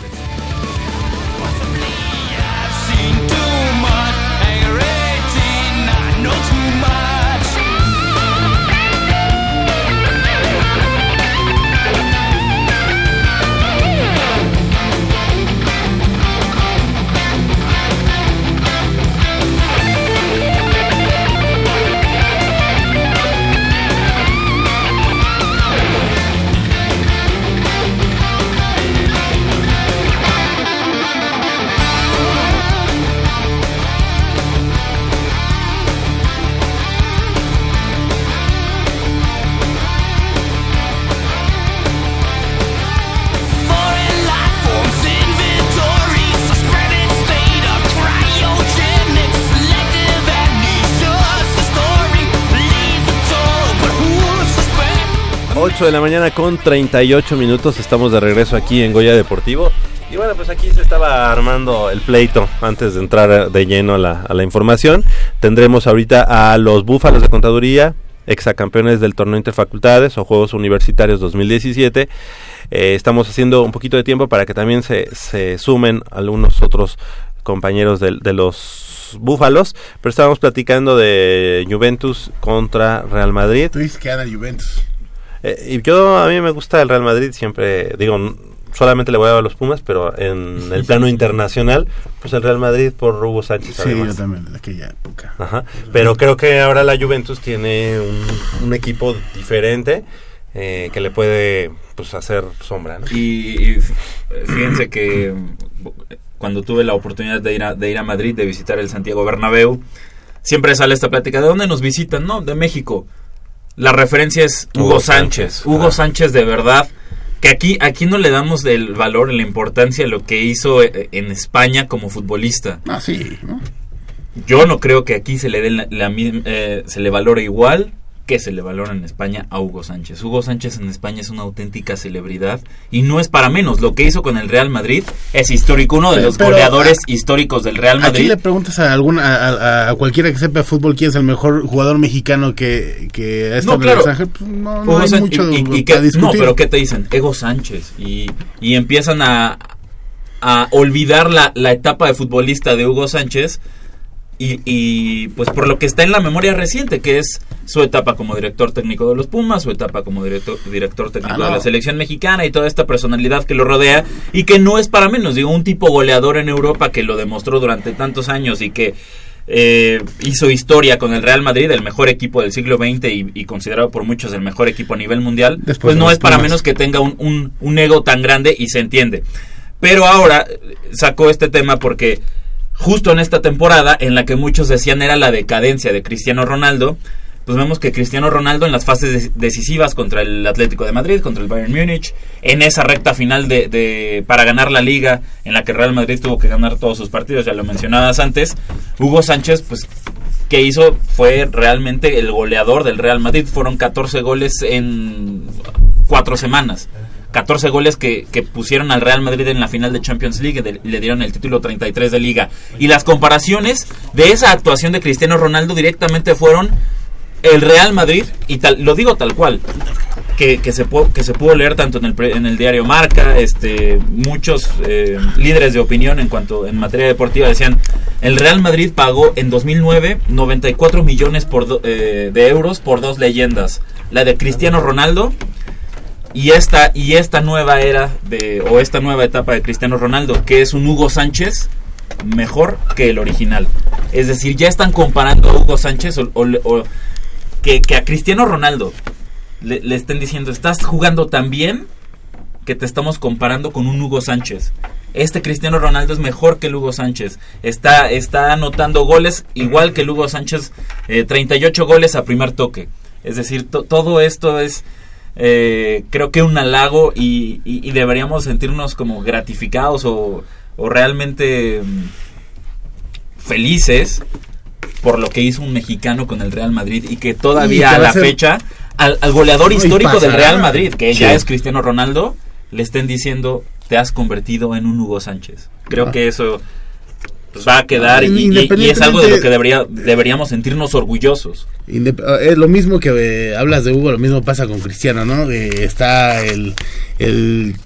8 de la mañana con 38 minutos. Estamos de regreso aquí en Goya Deportivo. Y bueno, pues aquí se estaba armando el pleito antes de entrar de lleno a la, a la información. Tendremos ahorita a los Búfalos de Contaduría, exacampeones del torneo Interfacultades o Juegos Universitarios 2017. Eh, estamos haciendo un poquito de tiempo para que también se, se sumen algunos otros compañeros del- de, los Búfalos. Pero estábamos platicando de Juventus contra Real Madrid. Tú dices que gana Juventus. Eh, y yo, a mí me gusta el Real Madrid, siempre, digo, solamente le voy a dar a los Pumas, pero en el plano internacional, pues el Real Madrid por Hugo Sánchez. Sí, además. yo también, de aquella época. Ajá. Pero creo que ahora la Juventus tiene un, un equipo diferente eh, que le puede pues hacer sombra. ¿no? Y, y fíjense que mm, cuando tuve la oportunidad de ir, a, de ir a Madrid, de visitar el Santiago Bernabéu, siempre sale esta plática, ¿de dónde nos visitan? No, de México. La referencia es Hugo, Hugo Sánchez. Sánchez, Hugo. Sánchez de verdad, que aquí, aquí no le damos el valor, la importancia a lo que hizo eh, en España como futbolista. Ah, sí, ¿no? Yo no creo que aquí se le dé la, eh, se le valore igual que se le valora en España a Hugo Sánchez. Hugo Sánchez en España es una auténtica celebridad y no es para menos. Lo que hizo con el Real Madrid es histórico, uno de los pero, goleadores históricos del Real Aquí Madrid. le preguntas a alguna a, a- a cualquiera que sepa fútbol quién es el mejor jugador mexicano que, que ha estado No, en el claro. Pues no, no hay Sánchez- mucho y- y- y para que- discutir. No, pero ¿qué te dicen? Ego Sánchez. Y, y empiezan a, a olvidar la, la etapa de futbolista de Hugo Sánchez. Y, y, pues por lo que está en la memoria reciente, que es su etapa como director técnico de los Pumas, su etapa como director, director técnico Ah, no. de la selección mexicana y toda esta personalidad que lo rodea y que no es para menos, digo, un tipo goleador en Europa que lo demostró durante tantos años y que eh, hizo historia con el Real Madrid, el mejor equipo del siglo XX y, y considerado por muchos el mejor equipo a nivel mundial, Después pues no es para menos que tenga un, un- un ego tan grande y se entiende. Pero ahora eh, sacó este tema porque justo en esta temporada en la que muchos decían era la decadencia de Cristiano Ronaldo, pues vemos que Cristiano Ronaldo en las fases de- decisivas contra el Atlético de Madrid, contra el Bayern Múnich, en esa recta final de, de- para ganar la liga, en la que Real Madrid tuvo que ganar todos sus partidos, ya lo mencionabas antes, Hugo Sánchez, pues que hizo fue realmente el goleador del Real Madrid, fueron 14 goles en cuatro semanas. 14 goles que, pusieron al Real Madrid en la final de Champions League le dieron el título 33 de liga. Y las comparaciones de esa actuación de Cristiano Ronaldo directamente fueron el Real Madrid, y tal, lo digo tal cual, que, se, pudo, que se pudo leer tanto en el, en el diario Marca, este, muchos eh, líderes de opinión en cuanto en materia deportiva decían, el Real Madrid pagó en 2009 94 millones por eh, de euros por dos leyendas, la de Cristiano Ronaldo y esta y esta nueva era de o esta nueva etapa de Cristiano Ronaldo que es un Hugo Sánchez mejor que el original. Es decir ya están comparando a Hugo Sánchez o, que, que a Cristiano Ronaldo. Le, le estén diciendo estás jugando tan bien que te estamos comparando con un Hugo Sánchez. Este Cristiano Ronaldo es mejor que Hugo Sánchez. Está está anotando goles igual que Hugo Sánchez eh, 38 goles a primer toque es decir to- todo esto es eh, creo que un halago y, y- y deberíamos sentirnos como gratificados o, o realmente mm, felices por lo que hizo un mexicano con el Real Madrid y que Y todavía que a la ser- fecha al, al goleador histórico del. Real Madrid que Sí. ya es Cristiano Ronaldo le estén diciendo te has convertido en un Hugo Sánchez creo Ah. que eso pues, va a quedar y, y- y es algo de lo que debería, deberíamos sentirnos orgullosos eh, Es lo mismo que eh, hablas de Hugo, lo mismo pasa con Cristiano, ¿no? Eh, está el, el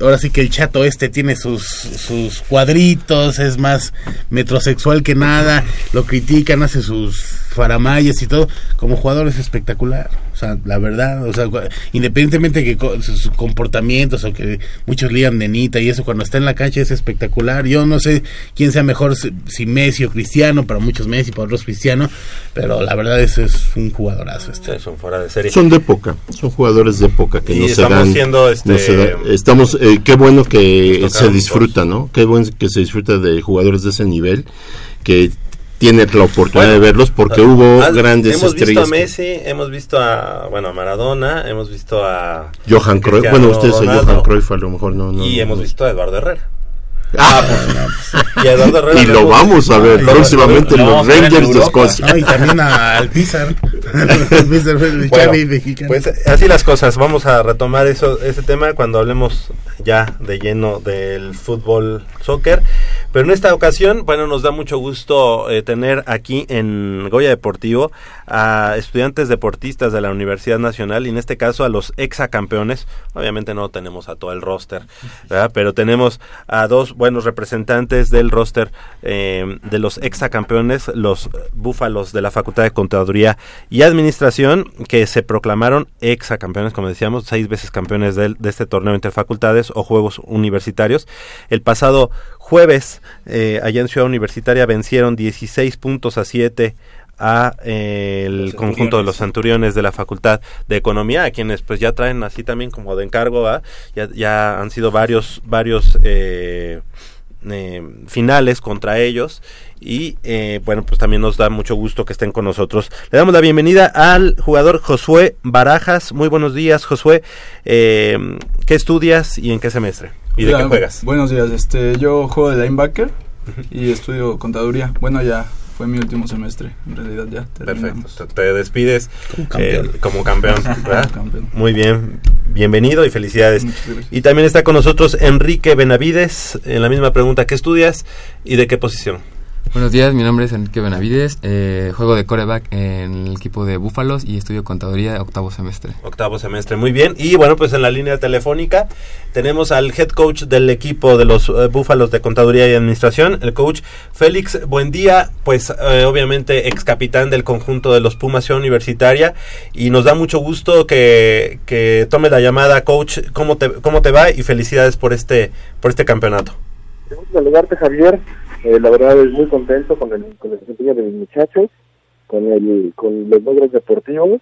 ahora sí que el chato este tiene sus, sus cuadritos, es más metrosexual que nada, lo critican, hace sus faramayas y todo, como jugador es espectacular, o sea, la verdad, o sea, independientemente que co- sus comportamientos o que muchos lían nenita y eso, cuando está en la cancha es espectacular, yo no sé quién sea mejor, si, si Messi o Cristiano, para muchos Messi, para otros Cristiano, pero la verdad es, es un jugadorazo este. Sí, son fuera de serie. Son de época, son jugadores de época que Y no se estamos dan. siendo, este, no se da- estamos, eh, qué bueno que se disfruta, ¿no? Qué bueno que se disfruta de jugadores de ese nivel, que tiene la oportunidad Bueno, de verlos porque hubo Ah, grandes hemos visto a estrellas. que- Messi, hemos visto a bueno a Maradona, hemos visto a Johan Cruyff, bueno, ustedes a Johan Cruyff a lo mejor no. no y no- hemos visto a Eduardo Herrera. Ah, Y a Eduardo Herrera y lo vamos a ver próximamente en lo los Rangers de. Escocia. No, y también a- al Pizar. Al Pizar, el Bueno, pues así las cosas. Vamos a retomar eso, ese tema cuando hablemos ya de lleno del fútbol, soccer. Pero en esta ocasión, bueno, nos da mucho gusto eh, tener aquí en Goya Deportivo a estudiantes deportistas de la Universidad Nacional y en este caso a los exacampeones. Obviamente no tenemos a todo el roster, ¿verdad? pero tenemos a dos buenos representantes del roster eh, de los exacampeones, los búfalos de la Facultad de Contaduría y Administración, que se proclamaron exacampeones, como decíamos, seis veces campeones del- de, este torneo entre facultades o juegos universitarios. El pasado jueves, eh, allá en Ciudad Universitaria, vencieron 16 puntos a 7 a eh, el Los conjunto de los centuriones de la Facultad de Economía, a quienes pues ya traen así también como de encargo, ¿va? ya, ya han sido varios, varios eh, eh, finales contra ellos y eh, bueno pues también nos da mucho gusto que estén con nosotros. Le damos la bienvenida al jugador Josué Barajas. Muy buenos días Josué. Eh, ¿Qué estudias y en qué semestre? ¿Y de qué juegas? Buenos días, este, yo juego de linebacker y estudio contaduría. Bueno, ya fue mi último semestre, en realidad ya. terminamos. Perfecto, te despides Como campeón. eh, como campeón, campeón. Muy bien, bienvenido y felicidades. Y también está con nosotros Enrique Benavides, en la misma pregunta, ¿qué estudias y de qué posición? Buenos días, mi nombre es Enrique Benavides, eh, juego de coreback en el equipo de Búfalos y estudio contaduría octavo semestre. Octavo semestre, muy bien. Y bueno, pues en la línea telefónica tenemos al head coach del equipo de los eh, Búfalos de Contaduría y Administración, el coach Félix Buendía, pues eh, obviamente ex capitán del conjunto de los Pumas Ciudad Universitaria. Y nos da mucho gusto que, que tome la llamada, coach. ¿Cómo te, cómo te va? Y felicidades por este, por este campeonato. saludarte Javier, Eh, la verdad es muy contento con el, con el desempeño de mis muchachos, con el, con los logros deportivos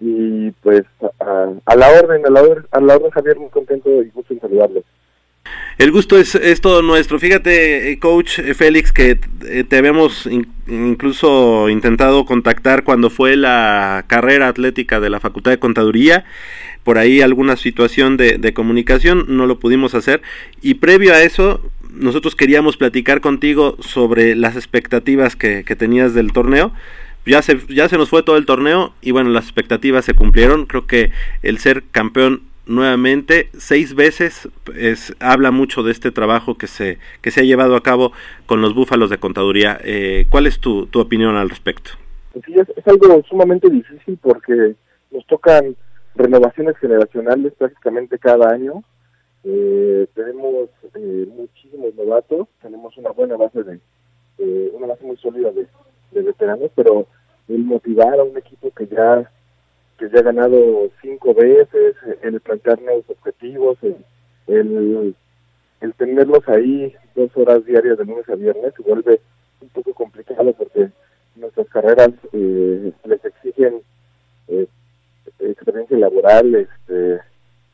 y pues a, la orden, a la orden, a la orden Javier muy contento y gusto en saludarlos. El gusto es, es todo nuestro. Fíjate, eh, coach eh, Félix, que eh, te habíamos in- incluso intentado contactar cuando fue la carrera atlética de la Facultad de Contaduría. Por ahí alguna situación de comunicación, no lo pudimos hacer. Y previo a eso, nosotros queríamos platicar contigo sobre las expectativas que, tenías del torneo. Ya se, ya se nos fue todo el torneo y bueno, las expectativas se cumplieron. Creo que el ser campeón nuevamente seis veces es, habla mucho de este trabajo que se, que se ha llevado a cabo con los búfalos de contaduría. Eh, ¿Cuál es tu, tu opinión al respecto? Pues sí, es, es algo sumamente difícil porque nos tocan renovaciones generacionales prácticamente cada año. Eh, tenemos eh, muchísimos novatos, tenemos una buena base de, una base muy sólida de, de veteranos, pero el motivar a un equipo que ya que ya ha ganado cinco veces, el plantearnos objetivos, el, el, el tenerlos ahí dos horas diarias de lunes a viernes se vuelve un poco complicado porque nuestras carreras eh, les exigen eh, experiencia laboral. Este,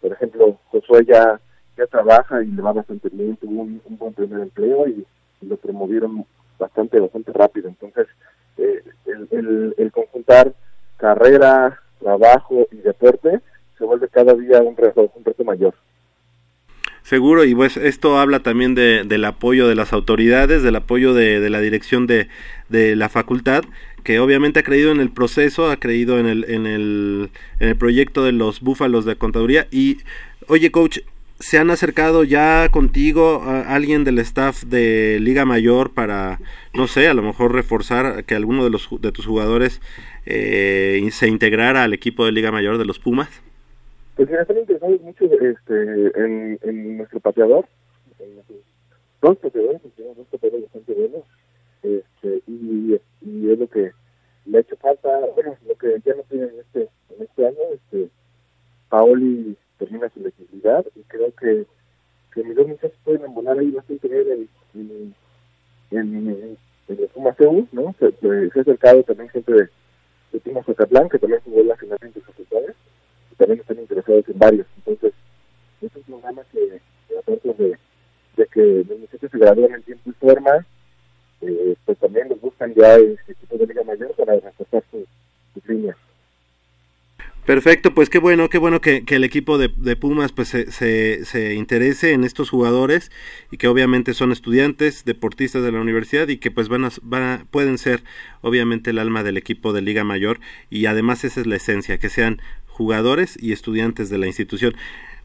por ejemplo, Josué ya, ya trabaja y le va bastante bien, tuvo un, buen primer empleo y, lo promovieron bastante, bastante rápido. Entonces, eh, el, el, el conjuntar carrera, trabajo y deporte se vuelve cada día un reto, un reto mayor. Seguro, y pues esto habla también de, del apoyo de las autoridades, del apoyo de, de la dirección de, de la facultad, que obviamente ha creído en el proceso, ha creído en el, en el, en el proyecto de los búfalos de contaduría. Y, oye, coach, ¿se han acercado ya contigo a alguien del staff de Liga Mayor para, no sé, a lo mejor reforzar que alguno de, los, de tus jugadores eh, se integrara al equipo de Liga Mayor de los Pumas? Pues mira, están interesados mucho este, en, nuestro pateador, en dos pateadores, dos pateadores bastante buenos, este, y, y es lo que le ha hecho falta, bueno, lo que ya no tiene en este, en este año, este, Paoli termina su legibilidad y creo que, que mis dos muchachos pueden embonar ahí bastante bien en, en, en, Puma ¿no? Se, ha acercado también gente de, de Zacatlán, que también jugó la final de facultades y también están interesados en varios. Entonces, es un programa que, aparte de, de que los muchachos se gradúen en tiempo y forma, eh, pues también los buscan ya este equipos de Liga Mayor para reforzar sus sus líneas. Perfecto, pues qué bueno, qué bueno que, el equipo de, Pumas pues se, se, se interese en estos jugadores y que obviamente son estudiantes, deportistas de la universidad y que pues van a, van a- pueden ser obviamente el alma del equipo de Liga Mayor y además esa es la esencia, que sean jugadores y estudiantes de la institución.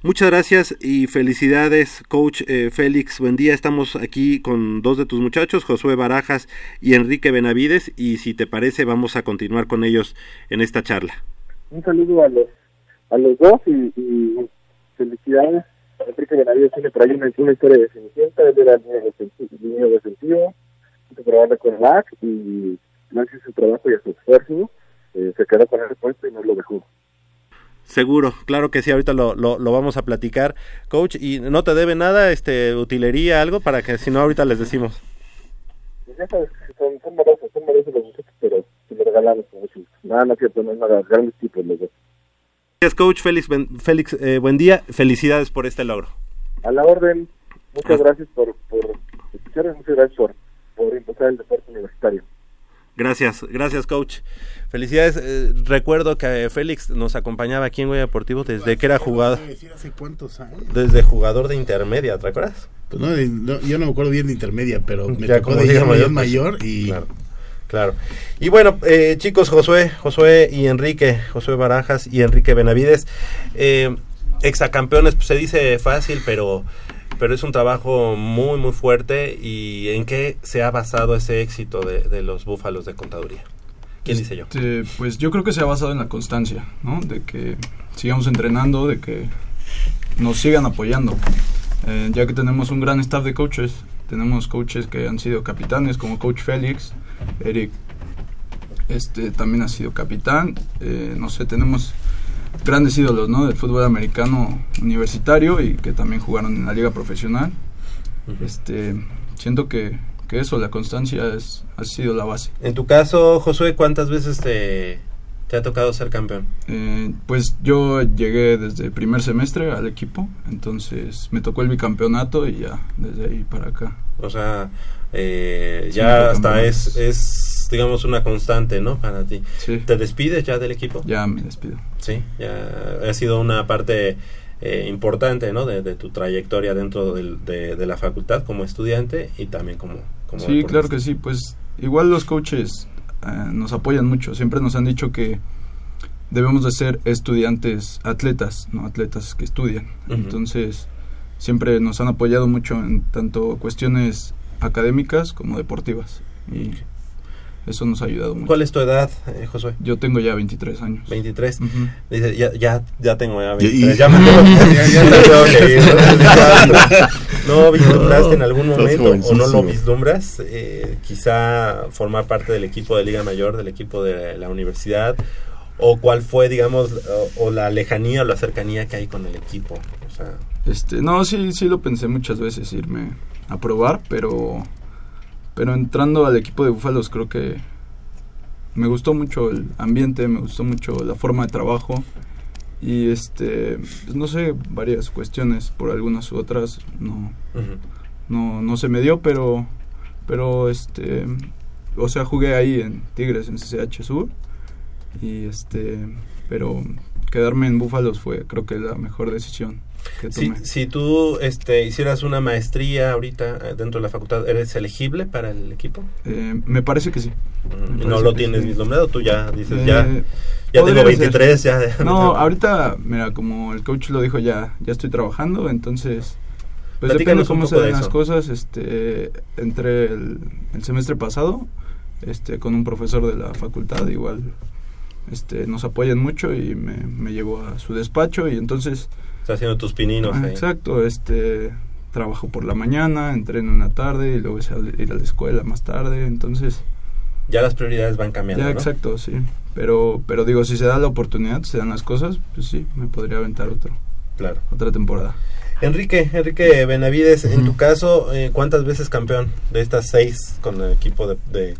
Muchas gracias y felicidades, coach eh, Félix. Buen día. Estamos aquí con dos de tus muchachos, Josué Barajas y Enrique Benavides, y si te parece, vamos a continuar con ellos en esta charla. Un saludo a los a los dos y, y felicidades. Enrique Benavides tiene por ahí una, una historia de Cenicienta, él era niño defensivo, hizo programa con LAC y gracias a su trabajo y a su esfuerzo eh, se quedó con el puesto y no lo dejó. Seguro, claro que sí, ahorita lo, lo, lo vamos a platicar, coach, y no te debe nada, este, utilería, algo, para que si no ahorita les decimos. Pues ya sabes que son, son morosos, son morosos los muchachos, pero si mucho gusto. Nada, no es cierto, no es nada, grandes tipos los dos. Gracias, coach Félix, Ben- Félix eh, buen día, felicidades por este logro. A la orden, muchas gracias por, por escucharnos, muchas gracias por, por impulsar el deporte universitario. Gracias, gracias, coach. Felicidades. eh, recuerdo que Félix nos acompañaba aquí en Goya Deportivo desde que era jugador, ¿Hace cuántos años? desde jugador de intermedia, ¿te acuerdas? Pues no, yo no me acuerdo bien de intermedia, pero me Ya tocó como de Mayor, mayor, pues, y claro. Claro. Y bueno, eh, chicos, Josué, Josué y Enrique, Josué Barajas y Enrique Benavides, eh, exacampeones, pues, se dice fácil, pero, pero es un trabajo muy, muy fuerte. ¿Y en qué se ha basado ese éxito de, los búfalos de contaduría? ¿Quién dice yo? Este, pues yo creo que se ha basado en la constancia, ¿no? De que sigamos entrenando, de que nos sigan apoyando. Eh, ya que tenemos un gran staff de coaches, tenemos coaches que han sido capitanes, como Coach Félix, Eric este también ha sido capitán, eh, no sé, tenemos grandes ídolos, ¿no? Del fútbol americano universitario y que también jugaron en la liga profesional. Este, siento que, que eso, la constancia es, ha sido la base. En tu caso, Josué, ¿cuántas veces te, te ha tocado ser campeón? Eh, pues yo llegué desde el primer semestre al equipo, entonces me tocó el bicampeonato y ya, desde ahí para acá. O sea, eh, ya hasta es, es, digamos, una constante, ¿no? Para ti. ¿Te despides ya del equipo? Ya me despido. Sí, ya ha sido una parte eh, importante, ¿no? De, de tu trayectoria dentro del- de, de la facultad como estudiante y también como... como Sí, claro que sí, pues igual los coaches eh, nos apoyan mucho, siempre nos han dicho que debemos de ser estudiantes atletas, no atletas que estudian. Entonces, siempre nos han apoyado mucho en tanto cuestiones académicas como deportivas y eso nos ha ayudado mucho. ¿Cuál es tu edad, eh, Josué? Yo tengo ya 23 años. 23. Dice, ya, ya, ya tengo ya Y- 23. y- ya me tengo que, ya, ya me tengo que ir. ¿No vislumbraste en algún momento o no lo vislumbras? Eh, quizá formar parte del equipo de Liga Mayor, del equipo de la universidad. ¿O cuál fue, digamos, o, o la lejanía o la cercanía que hay con el equipo? O sea, Este, no, sí, sí lo pensé muchas veces irme a probar, pero pero entrando al equipo de Búfalos creo que me gustó mucho el ambiente, me gustó mucho la forma de trabajo y este, pues, no sé, varias cuestiones por algunas u otras no no no se me dio, pero pero este, o sea, jugué ahí en Tigres en CCH Sur y este, pero quedarme en Búfalos fue creo que la mejor decisión que si, tomé. si tú este, hicieras una maestría ahorita eh, dentro de la facultad, ¿eres elegible para el equipo? Eh, me parece que sí. Mm, Me ¿Y no lo tienes sí. vislumbrado? Tú ya dices, Eh, ya, ya podría tengo 23, ser. ya... No, ahorita, mira, como el coach lo dijo, ya ya estoy trabajando, entonces... Pues depende Platícanos cómo se den las cosas. Este, entre el, el semestre pasado, este, con un profesor de la facultad, igual este, nos apoyan mucho y me, me llevó a su despacho y entonces... Estás haciendo tus pininos Ah, ahí. Exacto, este, trabajo por la mañana, entreno en la tarde y luego sal- ir a la escuela más tarde, entonces... Ya las prioridades van cambiando, Ya, ¿no? exacto, sí. Pero, pero digo, si se da la oportunidad, se dan las cosas, pues sí, me podría aventar otro. Claro. Otra temporada. Enrique, Enrique Benavides, en tu caso, eh, ¿cuántas veces campeón de estas seis con el equipo de, de,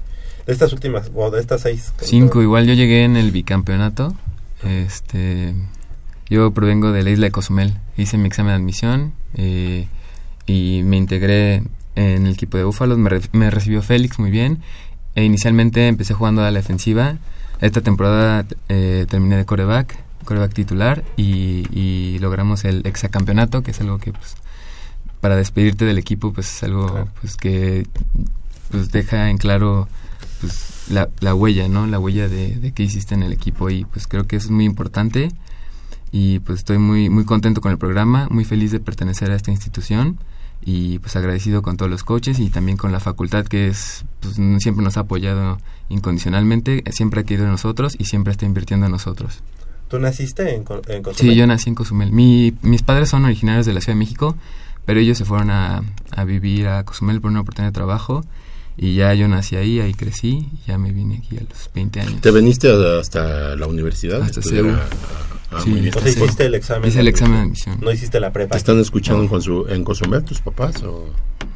de estas últimas, o de estas seis? Cinco, igual yo llegué en el bicampeonato. Este, yo provengo de la isla de Cozumel. Hice mi examen de admisión eh, y me integré en el equipo de Búfalos. Me, re- me recibió Félix muy bien. E inicialmente empecé jugando a la defensiva. Esta temporada eh, terminé de coreback, coreback titular y, y logramos el exacampeonato, que es algo que pues, para despedirte del equipo pues es algo pues que pues deja en claro pues la, la huella no la huella de, de que hiciste en el equipo y pues creo que eso es muy importante y pues estoy muy muy contento con el programa muy feliz de pertenecer a esta institución y pues agradecido con todos los coaches y también con la facultad que es pues siempre nos ha apoyado incondicionalmente siempre ha querido en nosotros y siempre está invirtiendo en nosotros ¿Tú naciste en, Co- en Cozumel? Sí, yo nací en Cozumel. Mi, mis padres son originarios de la Ciudad de México, pero ellos se fueron a, a vivir a Cozumel por una oportunidad de trabajo. Y ya yo nací ahí, ahí crecí, y ya me vine aquí a los 20 años. ¿Te veniste a- hasta la universidad? Hasta CEU. a- ah, Sí, muy bien. hasta O sea, hiciste el examen. Hice el examen de admisión. No hiciste la prepa. ¿Te están escuchando en, Consu- en Cozumel tus papás o,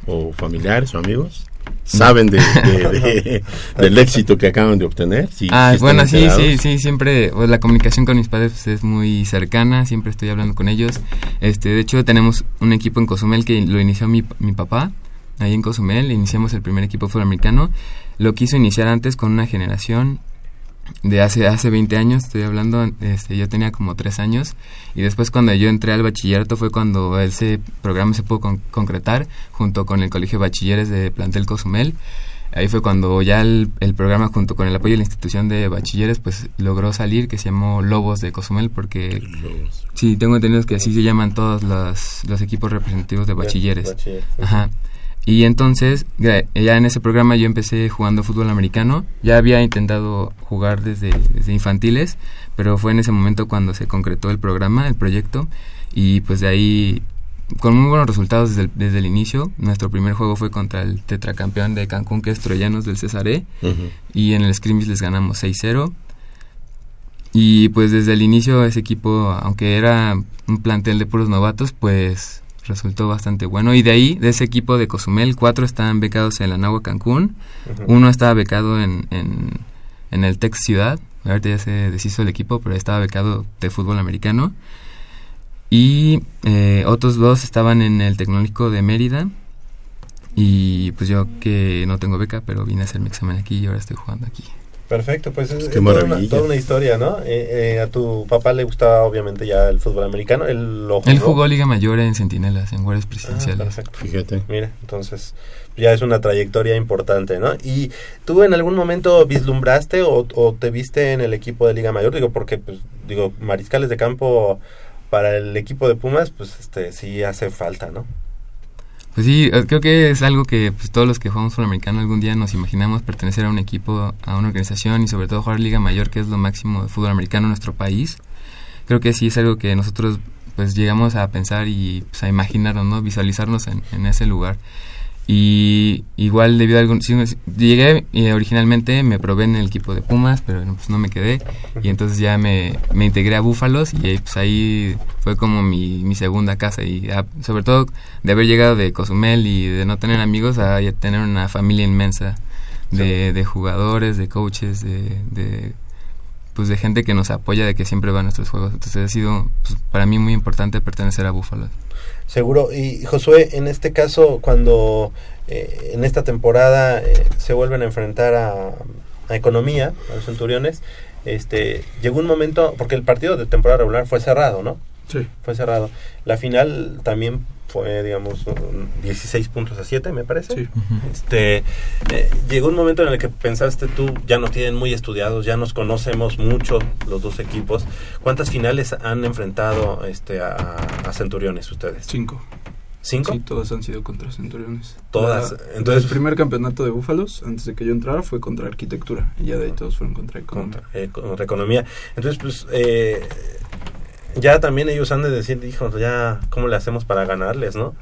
o familiares o amigos? ¿Saben de, de- de- del éxito que acaban de obtener? Sí, ah, bueno, sí, sí, sí, siempre, pues, la comunicación con mis padres pues, es muy cercana, siempre estoy hablando con ellos. Este, de hecho, tenemos un equipo en Cozumel que lo inició mi, mi papá, ahí en Cozumel, iniciamos el primer equipo sudamericano. Lo quiso iniciar antes con una generación de hace hace 20 años, estoy hablando, este, yo tenía como 3 años y después cuando yo entré al bachillerato fue cuando ese programa se pudo con- concretar junto con el Colegio de Bachilleres de Plantel Cozumel. Ahí fue cuando ya el, el programa junto con el apoyo de la institución de bachilleres pues logró salir que se llamó Lobos de Cozumel porque sí, tengo entendido que así se llaman todos los, los equipos representativos de bachilleres. bachilleres. Ajá. Y entonces, ya en ese programa yo empecé jugando fútbol americano. Ya había intentado jugar desde, desde infantiles, pero fue en ese momento cuando se concretó el programa, el proyecto. Y pues de ahí, con muy buenos resultados desde el, desde el inicio. Nuestro primer juego fue contra el tetracampeón de Cancún, que es Troyanos del Cesaré. Ujú. Y en el scrimmage les ganamos 6-0. Y pues desde el inicio ese equipo, aunque era un plantel de puros novatos, pues resultó bastante bueno. Y de ahí, de ese equipo de Cozumel, cuatro estaban becados en la Nahua Cancún, uno estaba becado en, en, en el Tex Ciudad, ahorita ya se deshizo el equipo, pero estaba becado de fútbol americano. Y eh, otros dos estaban en el Tecnológico de Mérida. Y pues yo que no tengo beca, pero vine a hacer mi examen aquí y ahora estoy jugando aquí. Perfecto, pues es, Qué es toda, una, maravilla. toda una historia, ¿no? Eh, eh, a tu papá le gustaba obviamente ya el fútbol americano, él lo jugó. Él jugó Liga Mayor en Centinelas, en guardias Ah, presidenciales. perfecto. Fíjate. Mira, entonces ya es una trayectoria importante, ¿no? ¿Y tú en algún momento vislumbraste o, o te viste en el equipo de Liga Mayor? Digo, porque, pues, digo, mariscales de campo para el equipo de Pumas, pues, este, sí hace falta, ¿no? Pues sí, eh, creo que es algo que pues, todos los que jugamos fútbol americano algún día nos imaginamos pertenecer a un equipo, a una organización y sobre todo jugar Liga Mayor, que es lo máximo de fútbol americano en nuestro país. Creo que sí es algo que nosotros pues llegamos a pensar y pues, a imaginarnos, ¿no? Visualizarnos en, en ese lugar. Y igual debido a algún... sí, llegué y originalmente me probé en el equipo de Pumas, pero pues no me quedé. Y entonces ya me, me integré a Búfalos y ahí, pues ahí fue como mi, mi segunda casa. Y ah, sobre todo de haber llegado de Cozumel y de no tener amigos a tener una familia inmensa de, de jugadores, de coaches, de, de pues de gente que nos apoya, de que siempre va a nuestros juegos. Entonces ha sido pues, para mí muy importante pertenecer a Búfalos. Seguro. Y Josué, en este caso, cuando eh, en esta temporada eh, se vuelven a enfrentar a, a Economía, a los Centuriones, este, llegó un momento, porque el partido de temporada regular fue cerrado, ¿no? Sí. Fue cerrado. La final también fue, digamos, un 16 puntos a 7, me parece. Sí. Este, eh, llegó un momento en el que pensaste tú, ya nos tienen muy estudiados, ya nos conocemos mucho los dos equipos. ¿Cuántas finales han enfrentado este, a, a Centuriones ustedes? Cinco. ¿Cinco? Sí, todas han sido contra Centuriones. Todas. La- Entonces- el primer campeonato de Búfalos, antes de que yo entrara, fue contra Arquitectura. Y ya de ahí todos fueron contra Economía. contra, eh, contra economía. Entonces, pues, eh, ya también ellos han de decir, hijos, ya, ¿cómo le hacemos para ganarles, no?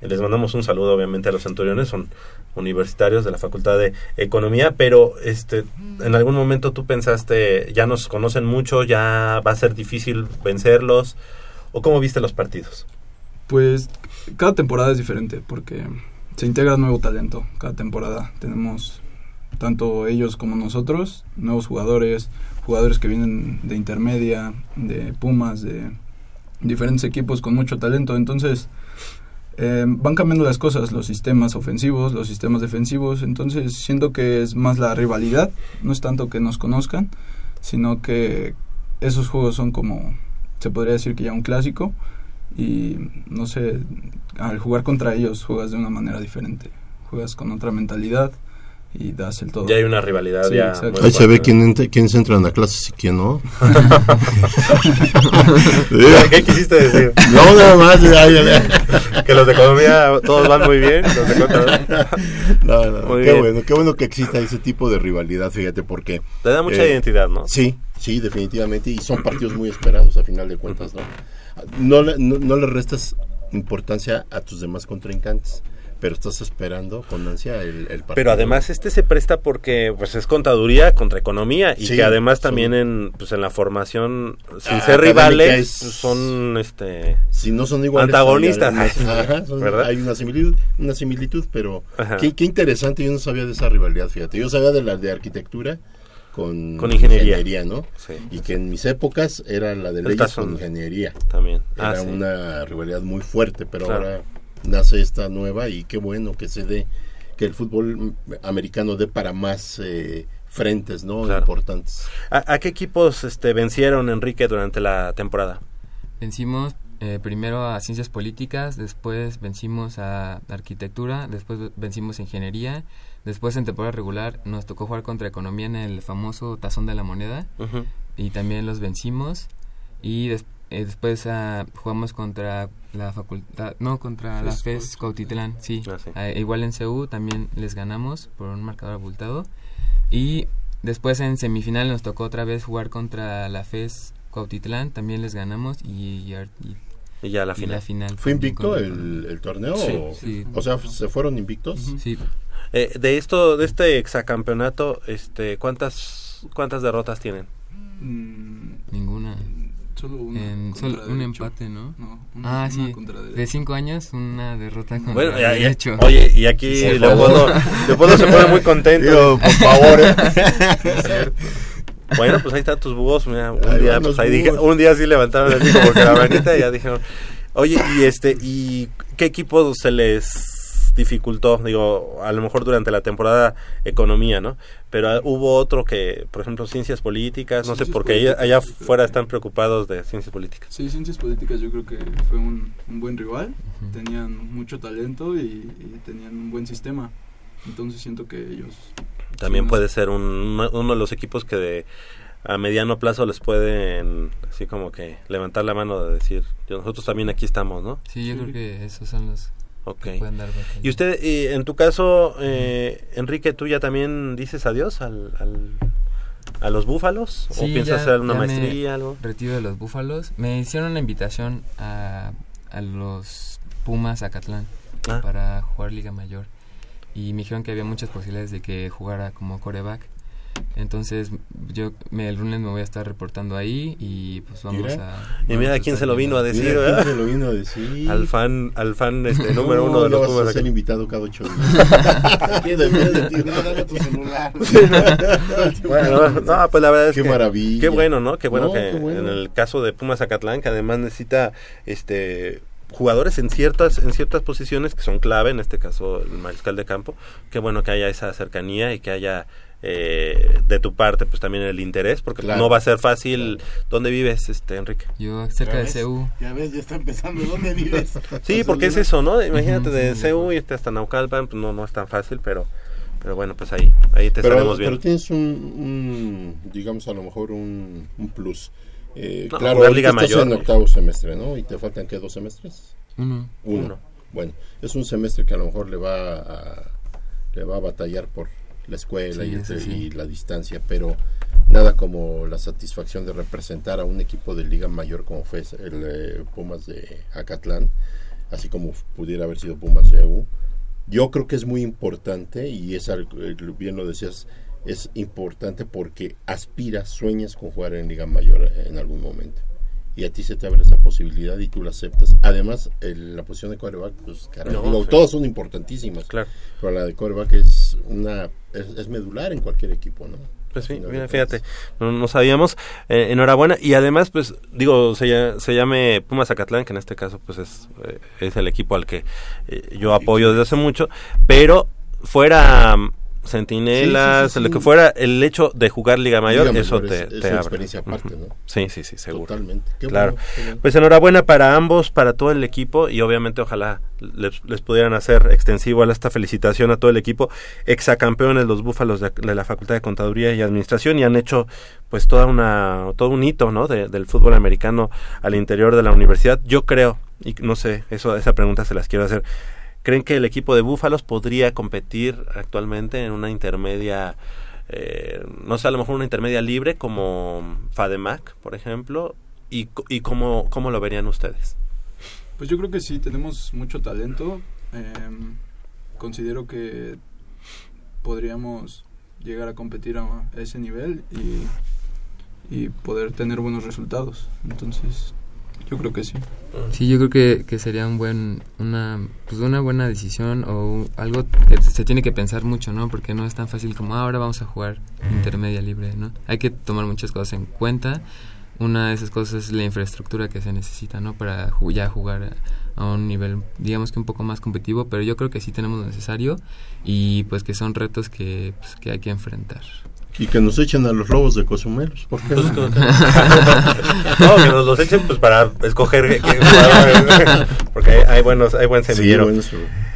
Les mandamos un saludo, obviamente, a los centuriones, son universitarios de la Facultad de Economía, pero, este, en algún momento tú pensaste, ya nos conocen mucho, ya va a ser difícil vencerlos, ¿o cómo viste los partidos? Pues cada temporada es diferente porque se integra nuevo talento. Cada temporada tenemos tanto ellos como nosotros, nuevos jugadores, jugadores que vienen de intermedia, de Pumas, de diferentes equipos con mucho talento. Entonces eh, van cambiando las cosas, los sistemas ofensivos, los sistemas defensivos. Entonces siento que es más la rivalidad, no es tanto que nos conozcan, sino que esos juegos son como, se podría decir que ya un clásico y no sé, al jugar contra ellos juegas de una manera diferente, juegas con otra mentalidad y das el todo. Ya hay una rivalidad, Sí, ya Ahí se ve quién, entra- quiénes entran a clases y quién no. ¿Qué quisiste decir? No, nada más. ya, ya, ya. que los de economía todos van muy bien, los de contra- No, no, Muy qué bien. bueno, qué bueno que exista ese tipo de rivalidad, fíjate, porque... Te da mucha eh, identidad, ¿no? Sí, sí, definitivamente, y son partidos muy esperados a final de cuentas, ¿no? No le, no, no le restas importancia a tus demás contrincantes, pero estás esperando con ansia el, el partido. Pero además este se presta porque pues es contaduría contra economía y Sí, que además son- también en pues en la formación sin Ah, ser rivales es- son este si no son iguales antagonistas hay, ajá, son- ¿verdad? hay una similitud una similitud pero qué, qué interesante yo no sabía de esa rivalidad fíjate yo sabía de la de arquitectura con, Con ingeniería. ¿no? Sí. Y que en mis épocas era la de leyes con ingeniería. También. Era Ah, sí. una rivalidad muy fuerte, pero Claro. ahora nace esta nueva y qué bueno que se dé, que el fútbol americano dé para más eh, frentes, ¿no? Claro. Importantes. ¿A, a qué equipos este vencieron Enrique durante la temporada? Vencimos eh, primero a ciencias políticas, después vencimos a arquitectura, después vencimos a ingeniería, después en temporada regular nos tocó jugar contra economía en el famoso tazón de la moneda y también los vencimos y des- eh, después ah, jugamos contra la facultad, no, contra la FES Cuautitlán, sí. Ah, sí. Ah, igual en CU también les ganamos por un marcador abultado y después en semifinal nos tocó otra vez jugar contra la FES Cuautitlán, también les ganamos y, y, ar- y- Y ya la y final. final ¿Fue invicto con- el, el torneo? Sí, o, sí. o sea, ¿se fueron invictos? Sí, Eh, de esto de este exacampeonato, este ¿cuántas cuántas derrotas tienen? Mm, ninguna. Solo una En contra solo un derecho. empate, ¿no? No, una- ah, una sí. De cinco años, una derrota contra Bueno, ya- ya- derecho. oye, y aquí Sí, por Leopoldo, se pone muy contento. Digo, por favor, ¿eh? Bueno, pues ahí están tus búhos. Mira, un, Ahí día, pues, ahí dije- un día sí levantaron el pico porque la manita y ya dijeron. Oye, y este, ¿y qué equipo se les dificultó? Digo, a lo mejor durante la temporada economía, ¿no? Pero ah, hubo otro que, por ejemplo, ciencias políticas, no sé, Ciencias porque allá, políticas, allá creo fuera que- están preocupados de ciencias políticas. Sí, Ciencias Políticas yo creo que fue un, un buen rival. Tenían mucho talento y, y tenían un buen sistema. Entonces siento que ellos... También puede ser un, uno de los equipos que de, a mediano plazo les pueden así como que levantar la mano de decir, "Yo- nosotros también aquí estamos, ¿no? Sí, yo creo que esos son los Y usted, y en tu caso, eh, Enrique, ¿tú ya también dices adiós al, al- a los búfalos? ¿O Sí, piensas ya- hacer una maestría, algo? Retiro de los búfalos. Me hicieron una invitación a, a los Pumas Acatlán Ah. para jugar Liga Mayor. Y me dijeron que había muchas posibilidades de que jugara como coreback. Entonces, yo me, el lunes me voy a estar reportando ahí y pues vamos Mira. a... Y mira a quién se lo vino a decir, Mira quién ¿verdad? se lo vino a decir. Al fan, al fan este, No, número uno de los Pumas. aquí. invitado cada ocho días. De ti, no, dame tu celular. Bueno, no, pues la verdad es Qué que maravilla. qué bueno, ¿no? Qué bueno No, que qué bueno. en el caso de Pumas Zacatlán, que además necesita este jugadores en ciertas en ciertas posiciones que son clave, en este caso el mariscal de campo, qué bueno que haya esa cercanía y que haya eh, de tu parte pues también el interés, porque Claro. no va a ser fácil. ¿Dónde vives, este Enrique? Yo cerca ¿Ya de? CEU. Ya ves, ya está empezando. ¿Dónde vives? Sí, porque es eso, ¿no? Imagínate de sí, CEU y hasta Naucalpan, pues no no es tan fácil, pero pero bueno, pues ahí ahí te pero, sabemos bien. pero tienes un, un, digamos, a lo mejor un, un plus. Eh, No, claro, estás Mayor, en octavo semestre, ¿no? ¿Y te faltan qué, dos semestres? Uno. Uno. Uno. Bueno, es un semestre que a lo mejor le va a, le va a batallar por la escuela Sí, y, eso este- sí. y la distancia, pero nada como la satisfacción de representar a un equipo de liga mayor como fue el eh, Pumas de Acatlán, así como pudiera haber sido Pumas de EU. Yo creo que es muy importante y es algo, eh, bien lo decías, es importante porque aspiras, sueñas con jugar en liga mayor en algún momento y a ti se te abre esa posibilidad y tú la aceptas. Además, el- la posición de quarterback, pues caray, No, todas son importantísimas, Claro. pero la de quarterback es una es, es medular en cualquier equipo, ¿no? Pues sí, mira, fíjate, no, no sabíamos. Eh, enhorabuena. Y además, pues, digo, se, se llame Pumas Zacatlán, que en este caso, pues, es, eh, es el equipo al que eh, yo apoyo desde hace mucho. Pero fuera Centinelas, Sí, sí, sí, lo que fuera, el hecho de jugar Liga Mayor, Liga eso Mayor te, es- te es una abre. experiencia aparte, Ujú. ¿no? Sí, sí, sí, seguro. Totalmente. Qué claro. bueno. Pues enhorabuena para ambos, para todo el equipo y obviamente ojalá les, les pudieran hacer extensivo a esta felicitación a todo el equipo, exacampeones los Búfalos de, de la Facultad de Contaduría y Administración y han hecho pues toda una todo un hito, ¿no? de- del fútbol americano al interior de la universidad. Yo creo y no sé, eso esa pregunta se las quiero hacer. ¿Creen que el equipo de Búfalos podría competir actualmente en una intermedia eh, no sé, a lo mejor una intermedia libre como FADEMAC, por ejemplo, y, y cómo, cómo lo verían ustedes. Pues yo creo que sí, tenemos mucho talento. Em, considero que podríamos llegar a competir a ese nivel y, y poder tener buenos resultados. Entonces, yo creo que sí. Sí, yo creo que, que sería un buen, una, pues una buena decisión o algo que se tiene que pensar mucho, ¿no? Porque no es tan fácil como "Ah, ahora vamos a jugar intermedia libre, ¿no? Hay que tomar muchas cosas en cuenta. Una de esas cosas es la infraestructura que se necesita, ¿no? Para ya jugar a, a un nivel, digamos que un poco más competitivo, pero yo creo que sí tenemos lo necesario y pues que son retos que, pues, que hay que enfrentar. Y que nos echen a los lobos de Cozumelos. ¿por qué no? Pues, no, que nos los echen pues para escoger porque hay, hay buenos, hay buen Sí, semillero. buenos-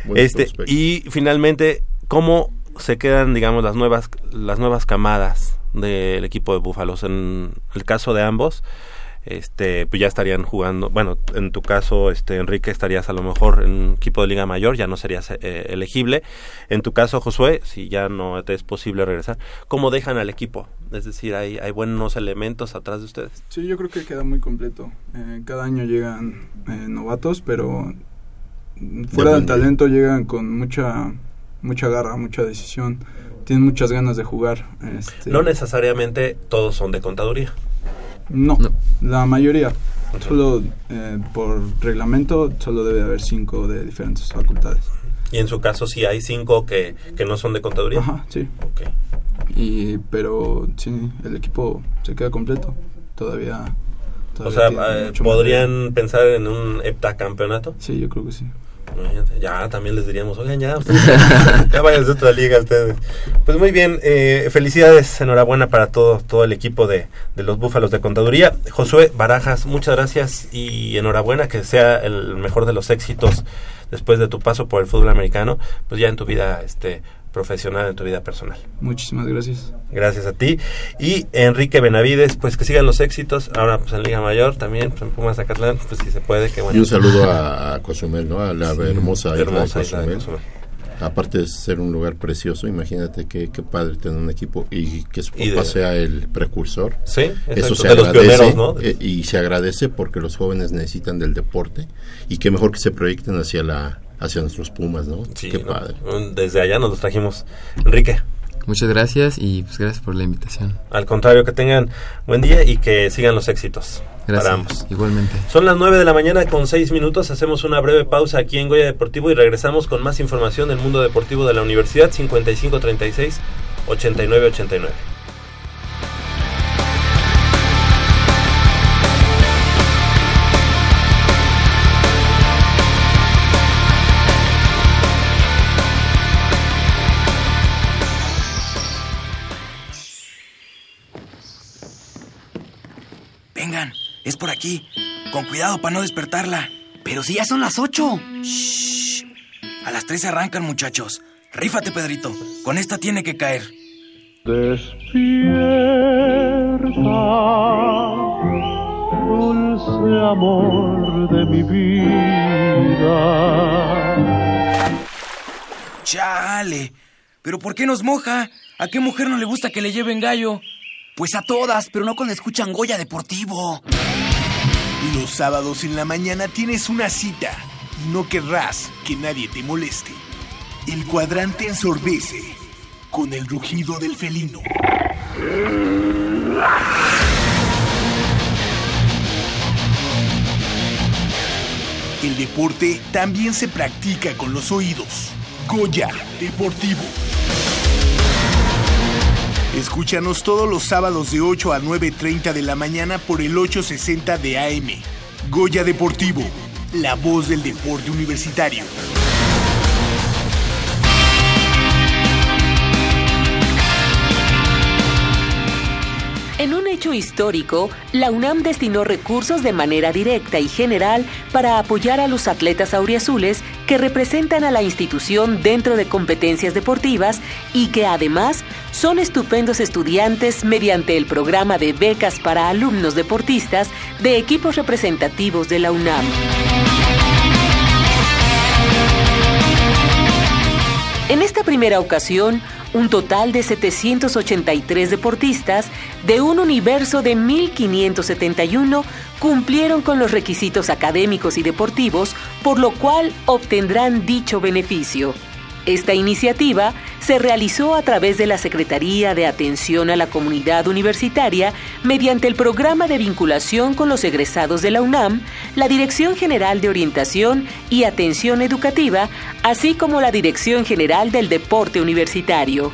buenos este prospectos. y finalmente cómo se quedan, digamos, las nuevas las nuevas camadas del equipo de Búfalos. En el caso de ambos, este, pues ya estarían jugando. Bueno, en tu caso, este, Enrique, estarías a lo mejor en un equipo de Liga Mayor, ya no serías eh, elegible. En tu caso, Josué, si ya no te es posible regresar, ¿cómo dejan al equipo? Es decir, hay, hay buenos elementos atrás de ustedes. Sí, yo creo que queda muy completo. Eh, cada año llegan eh, novatos, pero fuera del talento llegan con mucha mucha garra, mucha decisión. Tienen muchas ganas de jugar. Este, No necesariamente todos son de contaduría. No, la mayoría. Solo eh, por reglamento solo debe haber cinco de diferentes facultades. Y en su caso, sí hay cinco que, que no son de contaduría. Ajá, sí. Ok. Y, pero sí, el equipo se queda completo. Todavía. O todavía sea, tiene eh. ¿podrían pensar en un heptacampeonato? Sí, yo creo que sí. Ya, también les diríamos, oigan, ya, ya vayan a otra liga ustedes. Pues muy bien, eh, felicidades, enhorabuena para todo, todo el equipo de, de los Búfalos de Contaduría. Josué Barajas, muchas gracias y enhorabuena que sea el mejor de los éxitos después de tu paso por el fútbol americano, pues ya en tu vida este profesional, en tu vida personal. Muchísimas gracias. Gracias a ti. Y Enrique Benavides, pues que sigan los éxitos. Ahora pues en Liga Mayor también, pues, en Pumas Zacatlán, pues si se puede, que bueno. Y un saludo a, a Cozumel, ¿no? A la Sí, hermosa, isla de hermosa isla de Cozumel. Aparte de ser un lugar precioso, imagínate qué, qué padre tener un equipo y que su Y papá de- sea el precursor. Sí, exacto, Eso se de los agradece pioneros, ¿no? eh, y se agradece porque los jóvenes necesitan del deporte y qué mejor que se proyecten hacia la hacia nuestros Pumas, ¿no? Sí, qué ¿no? padre. Desde allá nos los trajimos. Enrique, Muchas gracias y pues gracias por la invitación. al contrario, que tengan buen día y que sigan los éxitos. Gracias. Para ambos. Igualmente. Son las 9 de la mañana con 6 minutos. Hacemos una breve pausa aquí en Goya Deportivo y regresamos con más información del mundo deportivo de la Universidad 5536 8989. Aquí. Con cuidado para no despertarla. Pero si ya son las ocho. Shh. A las tres arrancan, muchachos. Rífate, Pedrito. Con esta tiene que caer. Despierta, dulce amor de mi vida. Chale. ¿Pero por qué nos moja? ¿A qué mujer no le gusta que le lleven gallo? Pues a todas, pero no cuando escuchan Goya Deportivo. Los sábados en la mañana tienes una cita y no querrás que nadie te moleste. El cuadrante ensordece con el rugido del felino. El deporte también se practica con los oídos. Goya Deportivo. Escúchanos todos los sábados de 8 a 9.30 de la mañana por el 860 de AM. Goya Deportivo, la voz del deporte universitario. En un hecho histórico, la UNAM destinó recursos de manera directa y general para apoyar a los atletas auriazules que representan a la institución dentro de competencias deportivas y que además son estupendos estudiantes mediante el programa de becas para alumnos deportistas de equipos representativos de la UNAM. En esta primera ocasión, un total de 783 deportistas de un universo de 1.571 cumplieron con los requisitos académicos y deportivos, por lo cual obtendrán dicho beneficio. Esta iniciativa se realizó a través de la Secretaría de Atención a la Comunidad Universitaria mediante el programa de vinculación con los egresados de la UNAM, la Dirección General de Orientación y Atención Educativa, así como la Dirección General del Deporte Universitario.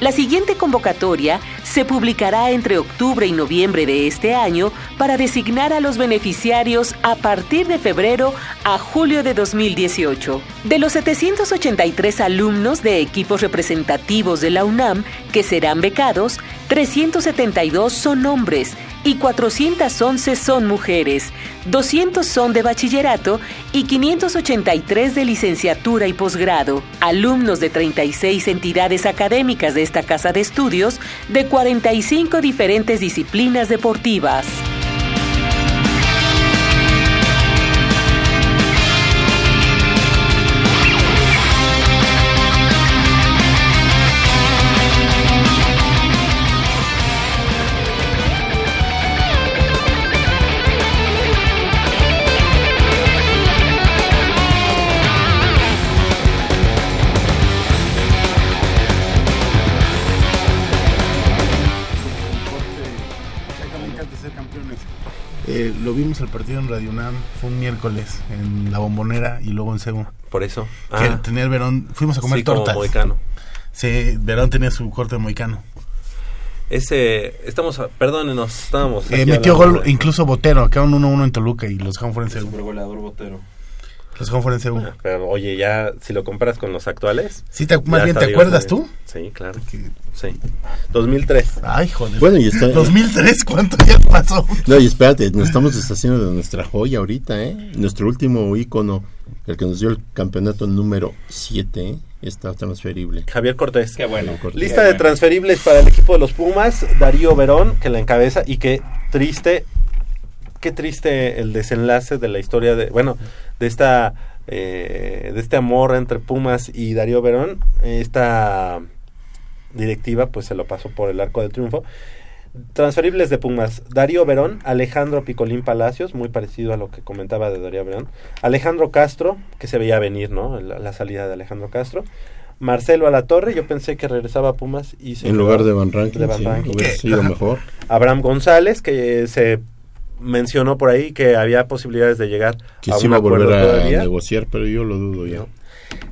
La siguiente convocatoria se publicará entre octubre y noviembre de este año para designar a los beneficiarios a partir de febrero a julio de 2018. De los 783 alumnos de equipos representativos de la UNAM que serán becados, 372 son hombres y 411 son mujeres, 200 son de bachillerato y 583 de licenciatura y posgrado, alumnos de 36 entidades académicas de esta casa de estudios de 45 diferentes disciplinas deportivas. Lo vimos el partido en Radio UNAM, fue un miércoles en La Bombonera y luego en Seúl. Por eso. Que Ah. tenía el Verón, fuimos a comer Sí, como tortas. mohicano. Sí, Verón tenía su corte de mohicano. Ese, estamos, a- perdónenos, estábamos. Eh, metió gol de- incluso Botero, quedaron 1-1 en Toluca y los dejaron fuera en Seúl. goleador Botero. Los en Seúl. Ah, Pero oye, ya si lo comparas con los actuales. Sí, te- más bien, ¿te acuerdas tú? Sí, claro. Sí. 2003. Ay, joder. Bueno, y está- 2003, ¿cuánto ya pasó? No, y espérate, nos estamos deshaciendo de nuestra joya ahorita, ¿eh? Nuestro último ícono, el que nos dio el campeonato número 7, ¿eh? está transferible. Javier Cortés. Qué bueno. Lista de transferibles para el equipo de los Pumas, Darío Verón, que la encabeza, y qué triste, qué triste el desenlace de la historia de, bueno, de esta, eh, de este amor entre Pumas y Darío Verón. Esta directiva, pues se lo pasó por el arco de triunfo. Transferibles de Pumas, Darío Verón, Alejandro Picolín Palacios, muy parecido a lo que comentaba de Darío Verón, Alejandro Castro, que se veía venir, ¿no? La, la salida de Alejandro Castro, Marcelo Alatorre, yo pensé que regresaba a Pumas y se En lugar de Van Rankin, de Van sí, Rankin. hubiera sido mejor. Abraham González, que se mencionó por ahí que había posibilidades de llegar Que a un va a volver acuerdo a todavía. negociar, pero yo lo dudo ya.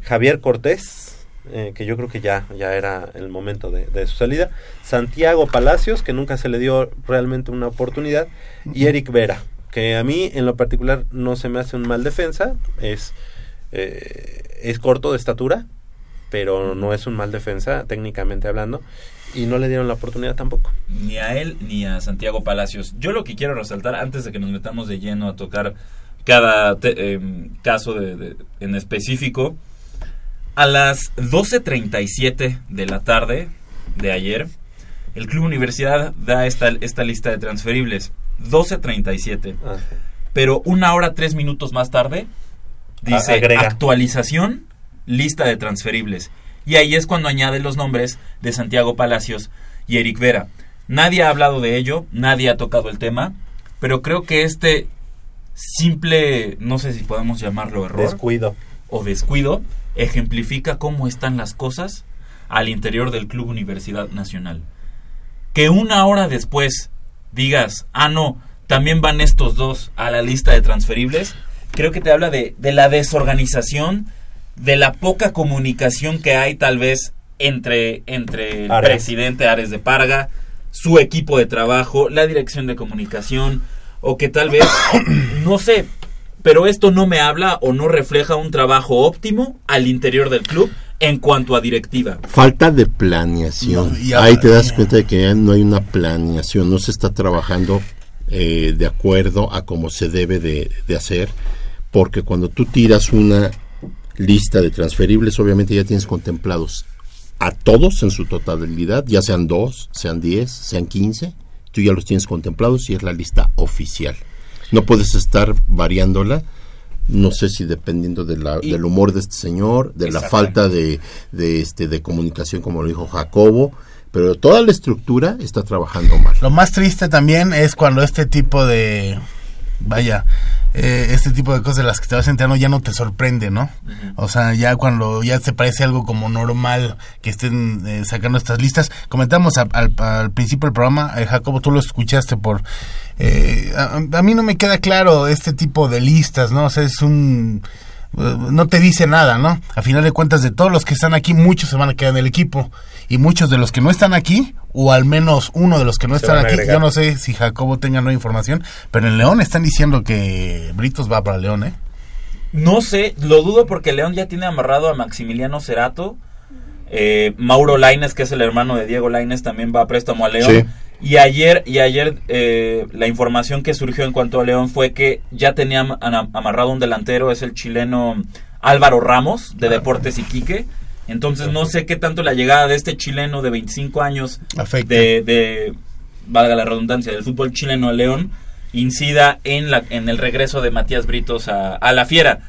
Javier Cortés, eh, que yo creo que ya, ya era el momento de, de su salida. Santiago Palacios, que nunca se le dio realmente una oportunidad. Y Eric Vera, que a mí en lo particular no se me hace un mal defensa. Es, eh, es corto de estatura, pero no es un mal defensa, técnicamente hablando. Y no le dieron la oportunidad tampoco. Ni a él ni a Santiago Palacios. Yo lo que quiero resaltar, antes de que nos metamos de lleno a tocar cada te- em, caso de- de- en específico, a las 12.37 de la tarde de ayer, el Club Universidad da esta, esta lista de transferibles. 12.37. Ah. Pero una hora, tres minutos más tarde, dice agrega. actualización, lista de transferibles. Y ahí es cuando añade los nombres de Santiago Palacios y Eric Vera. Nadie ha hablado de ello, nadie ha tocado el tema, pero creo que este simple, no sé si podemos llamarlo error Descuido. o descuido, ejemplifica cómo están las cosas al interior del Club Universidad Nacional. Que una hora después digas, ah, no, también van estos dos a la lista de transferibles, creo que te habla de, de la desorganización, de la poca comunicación que hay tal vez entre, entre el Ares. presidente Ares de Parga, su equipo de trabajo, la dirección de comunicación, o que tal vez, no sé, pero esto no me habla o no refleja un trabajo óptimo al interior del club en cuanto a directiva. Falta de planeación. No, Ahí te das cuenta de que ya no hay una planeación, no se está trabajando eh, de acuerdo a cómo se debe de, de hacer, porque cuando tú tiras una lista de transferibles, obviamente ya tienes contemplados a todos en su totalidad, ya sean dos, sean diez, sean quince, tú ya los tienes contemplados y es la lista oficial. No puedes estar variándola, no sé si dependiendo de la- Y- del humor de este señor, de la falta de, de, este, de comunicación, como lo dijo Jacobo, pero toda la estructura está trabajando mal. Lo más triste también es cuando este tipo de, vaya, eh, este tipo de cosas de las que te vas enterando ya no te sorprende, ¿no? O sea, ya cuando ya te parece algo como normal que estén eh, sacando estas listas. Comentamos a- al, al principio del programa, eh, Jacobo, tú lo escuchaste por... eh, a, a mí no me queda claro este tipo de listas, ¿no? O sea, es un... eh, no te dice nada, ¿no? A final de cuentas, de todos los que están aquí, muchos se van a quedar en el equipo. Y muchos de los que no están aquí, o al menos uno de los que no Se están aquí, agregar. yo no sé si Jacobo tenga nueva información, pero en León están diciendo que Britos va para León, ¿eh? No sé, lo dudo porque León ya tiene amarrado a Maximiliano Cerato. Eh, Mauro Laines, que es el hermano de Diego Laines, también va a préstamo a León. Sí. Y ayer, y ayer eh, la información que surgió en cuanto a León fue que ya tenía am- am- amarrado un delantero, es el chileno Álvaro Ramos, de Deportes Iquique. Entonces no sé qué tanto la llegada de este chileno de 25 años Afecta. de, de, valga la redundancia, del fútbol chileno a León incida en, la, en el regreso de Matías Britos a, a la Fiera.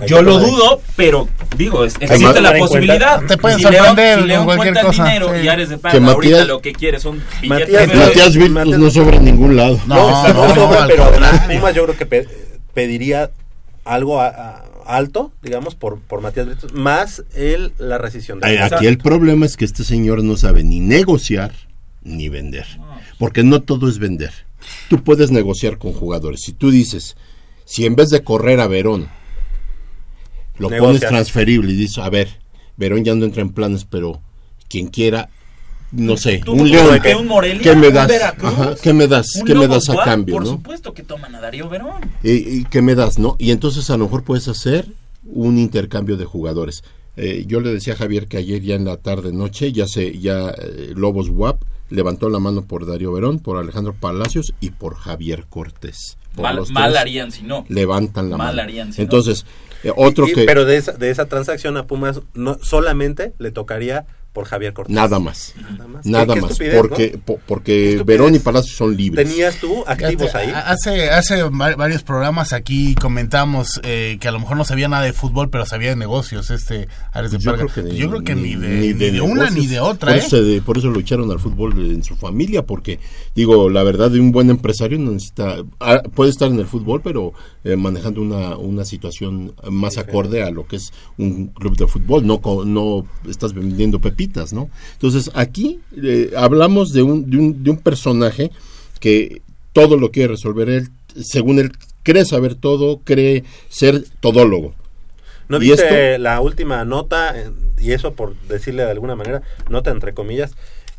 Hay Yo lo dudo, pero digo, es- existe la posibilidad. Te pueden si León, sorprender si León cualquier cuenta el cosa, dinero sí. y Ares de Que Parga ahorita Matías- lo que quiere son Matías billetes verdes. Matías Britos no sobra en ningún lado. No, No, no, no, sobra, pero contrario. Pumas yo creo que pe- pediría algo a- a- alto, digamos, por, por Matías Britos, más el, la rescisión de Ay, la- Aquí el problema es que este señor no sabe ni negociar ni vender. Porque no todo es vender. tú puedes negociar con jugadores. Si tú dices, si en vez de correr a Verón, lo pones transferible y dices, a ver, Verón ya no entra en planes, pero quien quiera, no sé, Tú, un tú, León, que un Morelia, ¿qué me un das? Veracruz, Ajá, ¿Qué me das? un ¿Qué me das a cambio? Por ¿no? supuesto que toman a Darío Verón. ¿Y, y qué me das, no? Y entonces a lo mejor puedes hacer un intercambio de jugadores. Eh, yo le decía a Javier que ayer ya en la tarde noche ya se ya eh, Lobos WAP levantó la mano por Darío Verón, por Alejandro Palacios y por Javier Cortés. Por Mal, mal harían si no. Levantan la Mal mano. harían si no. Entonces, eh, otro Y- y- que Pero de esa, de esa transacción a Pumas no, solamente le tocaría por Javier Cortés. nada más. Nada más. Nada Qué- qué más, porque ¿no? po- porque Verón y Palacios son libres. ¿Tenías tú activos Fíjate, ahí? Hace, hace va- varios programas aquí comentamos eh, que a lo mejor no sabía nada de fútbol, pero sabía de negocios, este Ares de Yo Parga. creo que ni, Yo creo que ni, de, ni ni de una ni de otra, Por ¿eh? eso, se- por eso lo echaron al fútbol en su familia, porque, digo, la verdad de un buen empresario no necesita, ah, puede estar en el fútbol, pero eh, manejando una, una situación más acorde a lo que es un club de fútbol, no, co- no estás vendiendo Entonces, aquí eh, hablamos de un, de, un, de un personaje que todo lo quiere resolver él, según él cree saber todo, cree ser todólogo. ¿No viste la última nota, eh, y eso por decirle de alguna manera, nota entre comillas,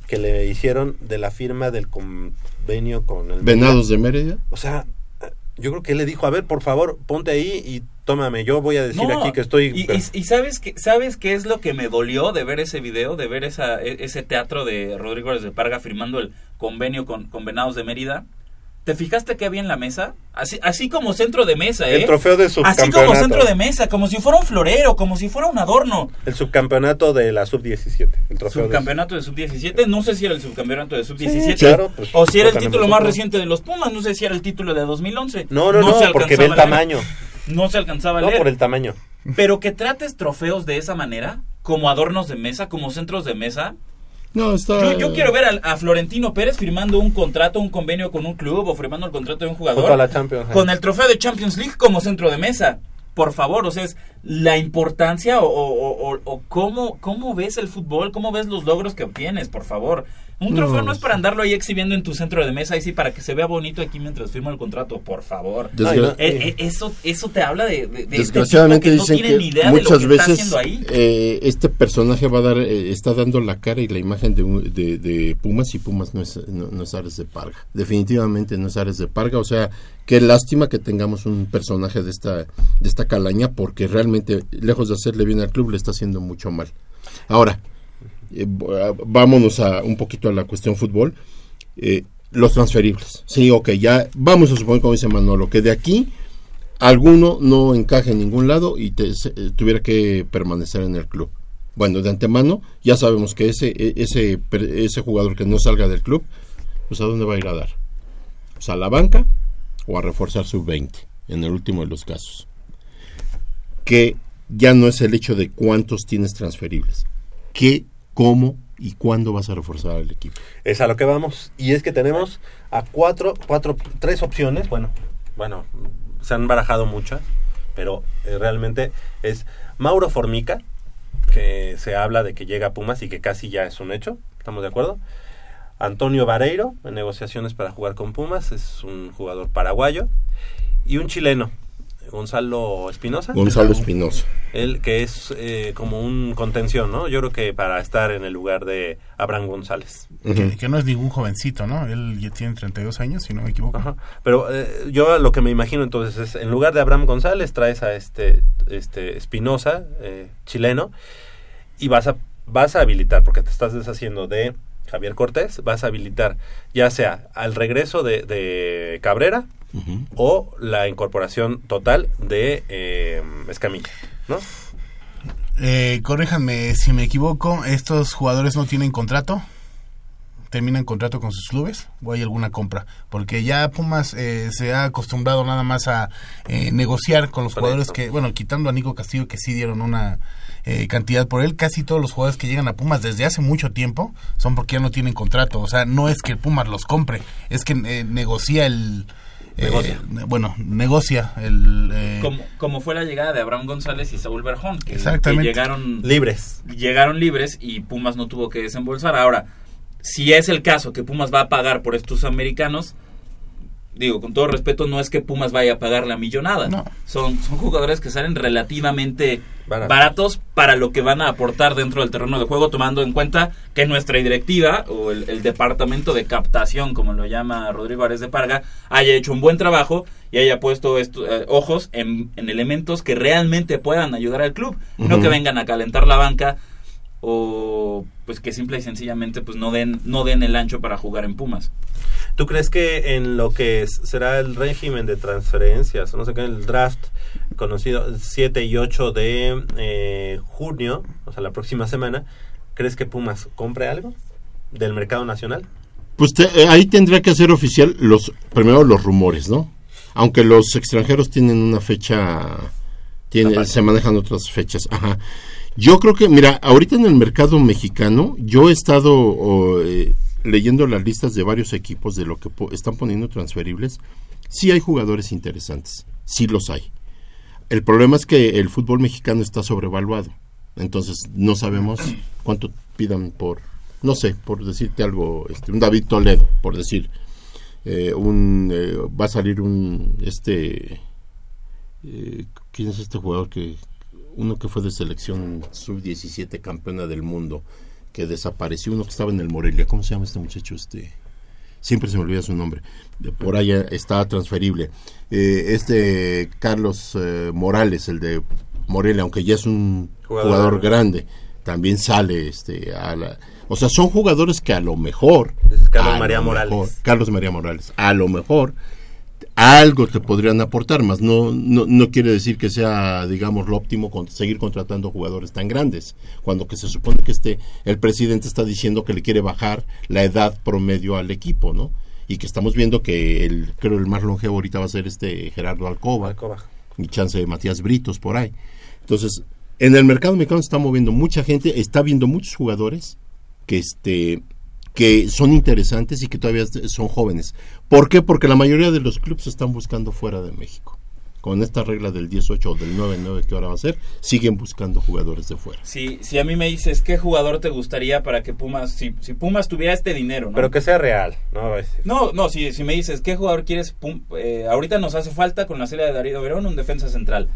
que le hicieron de la firma del convenio con el... Venados de Mérida. O sea, yo creo que él le dijo, a ver, por favor, ponte ahí y tómame, yo voy a decir No, aquí que estoy... Y, y- y sabes que sabes qué es lo que me dolió de ver ese video, de ver esa, e- ese teatro de Rodrigo de Parga firmando el convenio con, con Venados de Mérida. ¿Te fijaste que había en la mesa? Así, así como centro de mesa, ¿eh? El trofeo de Así como subcampeonato. centro de mesa, como si fuera un florero, como si fuera un adorno. El subcampeonato de la sub-17. El trofeo de- Subcampeonato de sub-17, no sé si era el subcampeonato de sub-17 Sí, claro, pues, o si era el lo título más reciente de los Pumas, no sé si era el título de 2011. No, no, no, se porque ve el tamaño. No se alcanzaba a No, leer. por el tamaño. Pero que trates trofeos de esa manera, como adornos de mesa, como centros de mesa. No, está... Yo, yo quiero ver a, a Florentino Pérez firmando un contrato, un convenio con un club o firmando el contrato de un jugador. A la Champions. Con el trofeo de Champions League como centro de mesa. Por favor, o sea, es la importancia o, o- o- o cómo, cómo ves el fútbol, cómo ves los logros que obtienes, por favor. Un trofeo no, No, es para andarlo ahí exhibiendo en tu centro de mesa y sí para que se vea bonito aquí mientras firma el contrato, por favor. Eh, eh, eso, eso te habla de, de- de este Desgraciadamente tipo que dicen no tiene ni que idea de lo muchas que está veces haciendo ahí. eh, este personaje va a dar, eh, está dando la cara y la imagen de, de, de Pumas y Pumas no es, no, no es Ares de Parga. Definitivamente no es Ares de Parga. O sea, qué lástima que tengamos un personaje de esta, de esta calaña porque realmente, lejos de hacerle bien al club, le está haciendo mucho mal. Ahora, eh, v- vámonos a un poquito a la cuestión fútbol. Eh, los transferibles. Sí, ok, ya vamos a suponer, como dice Manolo, que de aquí alguno no encaje en ningún lado y eh, tuviera que permanecer en el club. Bueno, de antemano ya sabemos que ese, e- ese, ese jugador que no salga del club, pues a dónde va a ir a dar. Pues a la banca o a reforzar su 20, en el último de los casos. Que ya no es el hecho de cuántos tienes transferibles, qué, cómo y cuándo vas a reforzar al equipo. Es a lo que vamos. Y es que tenemos a cuatro, cuatro, tres opciones. Bueno, bueno, se han barajado muchas, pero eh, realmente es Mauro Formica, que se habla de que llega a Pumas y que casi ya es un hecho. ¿Estamos de acuerdo? Antonio Vareiro, en negociaciones para jugar con Pumas, es un jugador paraguayo. Y un chileno, Gonzalo Espinosa. Gonzalo Espinosa. Él que es eh, como un contención, ¿no? Yo creo que para estar en el lugar de Abraham González. que, que no es ningún jovencito, ¿no? Él ya tiene 32 años, si no me equivoco. Pero eh, yo lo que me imagino entonces es, en lugar de Abraham González, traes a este, este Espinosa, eh, chileno, y vas a, vas a habilitar, porque te estás deshaciendo de Javier Cortés, vas a habilitar ya sea al regreso de, de Cabrera o la incorporación total de eh, Escamilla, ¿no? Eh, corríjanme si me equivoco, ¿estos jugadores no tienen contrato? ¿Terminan contrato con sus clubes? ¿O hay alguna compra? Porque ya Pumas eh, se ha acostumbrado nada más a eh, negociar con los jugadores que, bueno, quitando a Nico Castillo que sí dieron una eh, cantidad por él, casi todos los jugadores que llegan a Pumas desde hace mucho tiempo son porque ya no tienen contrato. O sea, no es que Pumas los compre, es que eh, negocia el... eh, Negocia. bueno, negocia el... eh, Como, como fue la llegada de Abraham González y Saúl Berjón, que, Exactamente. que llegaron libres. Llegaron libres y Pumas no tuvo que desembolsar. Ahora, si es el caso que Pumas va a pagar por estos americanos, digo, con todo respeto, no es que Pumas vaya a pagar la millonada. Son, son jugadores que salen relativamente Baratos. baratos para lo que van a aportar dentro del terreno de juego, tomando en cuenta que nuestra directiva o el, el departamento de captación, como lo llama Rodrigo Ares de Parga, haya hecho un buen trabajo y haya puesto esto- eh, ojos en, en elementos que realmente puedan ayudar al club, no que vengan a calentar la banca o pues que simple y sencillamente pues no den no den el ancho para jugar en Pumas. ¿Tú crees que en lo que será el régimen de transferencias, no sé qué, el draft conocido 7 y 8 de eh, junio, o sea, la próxima semana, crees que Pumas compre algo del mercado nacional? Pues te- eh, ahí tendría que hacer oficial los primero los rumores, ¿no? Aunque los extranjeros tienen una fecha, tiene, se manejan otras fechas. Ajá. Yo creo que, mira, ahorita en el mercado mexicano, yo he estado eh, leyendo las listas de varios equipos de lo que po- están poniendo transferibles. Sí hay jugadores interesantes, sí los hay. El problema es que el fútbol mexicano está sobrevaluado. Entonces no sabemos cuánto pidan por, no sé, por decirte algo, este, un David Toledo, por decir. Eh, un, eh, va a salir un, este, eh, ¿quién es este jugador que, uno que fue de selección sub-17 campeona del mundo, que desapareció, uno que estaba en el Morelia, ¿cómo se llama este muchacho? Este, siempre se me olvida su nombre. De Por allá está transferible. Eh, este Carlos eh, Morales, el de Morelia, aunque ya es un Jugador. jugador, grande, también sale este a la, o sea, son jugadores que a lo mejor Carlos María Morales. mejor- Carlos María Morales, a lo mejor algo te podrían aportar, más no, no, no quiere decir que sea, digamos, lo óptimo con, seguir contratando jugadores tan grandes, cuando que se supone que este, el presidente está diciendo que le quiere bajar la edad promedio al equipo, ¿no? Y que estamos viendo que el, creo el más longevo ahorita va a ser este Gerardo Alcoba, Alcoba. y chance de Matías Britos por ahí. Entonces, en el mercado mexicano se está moviendo mucha gente, está viendo muchos jugadores que este que son interesantes y que todavía son jóvenes. ¿Por qué? Porque la mayoría de los clubes están buscando fuera de México. Con esta regla del 18 o del 9-9 que ahora va a ser, siguen buscando jugadores de fuera. Si, si a mí me dices qué jugador te gustaría para que Pumas, si, si Pumas tuviera este dinero, ¿no? Pero que sea real, ¿no? No, no, si, si me dices qué jugador quieres, Pum- eh, ahorita nos hace falta con la serie de Darío Verón un defensa central.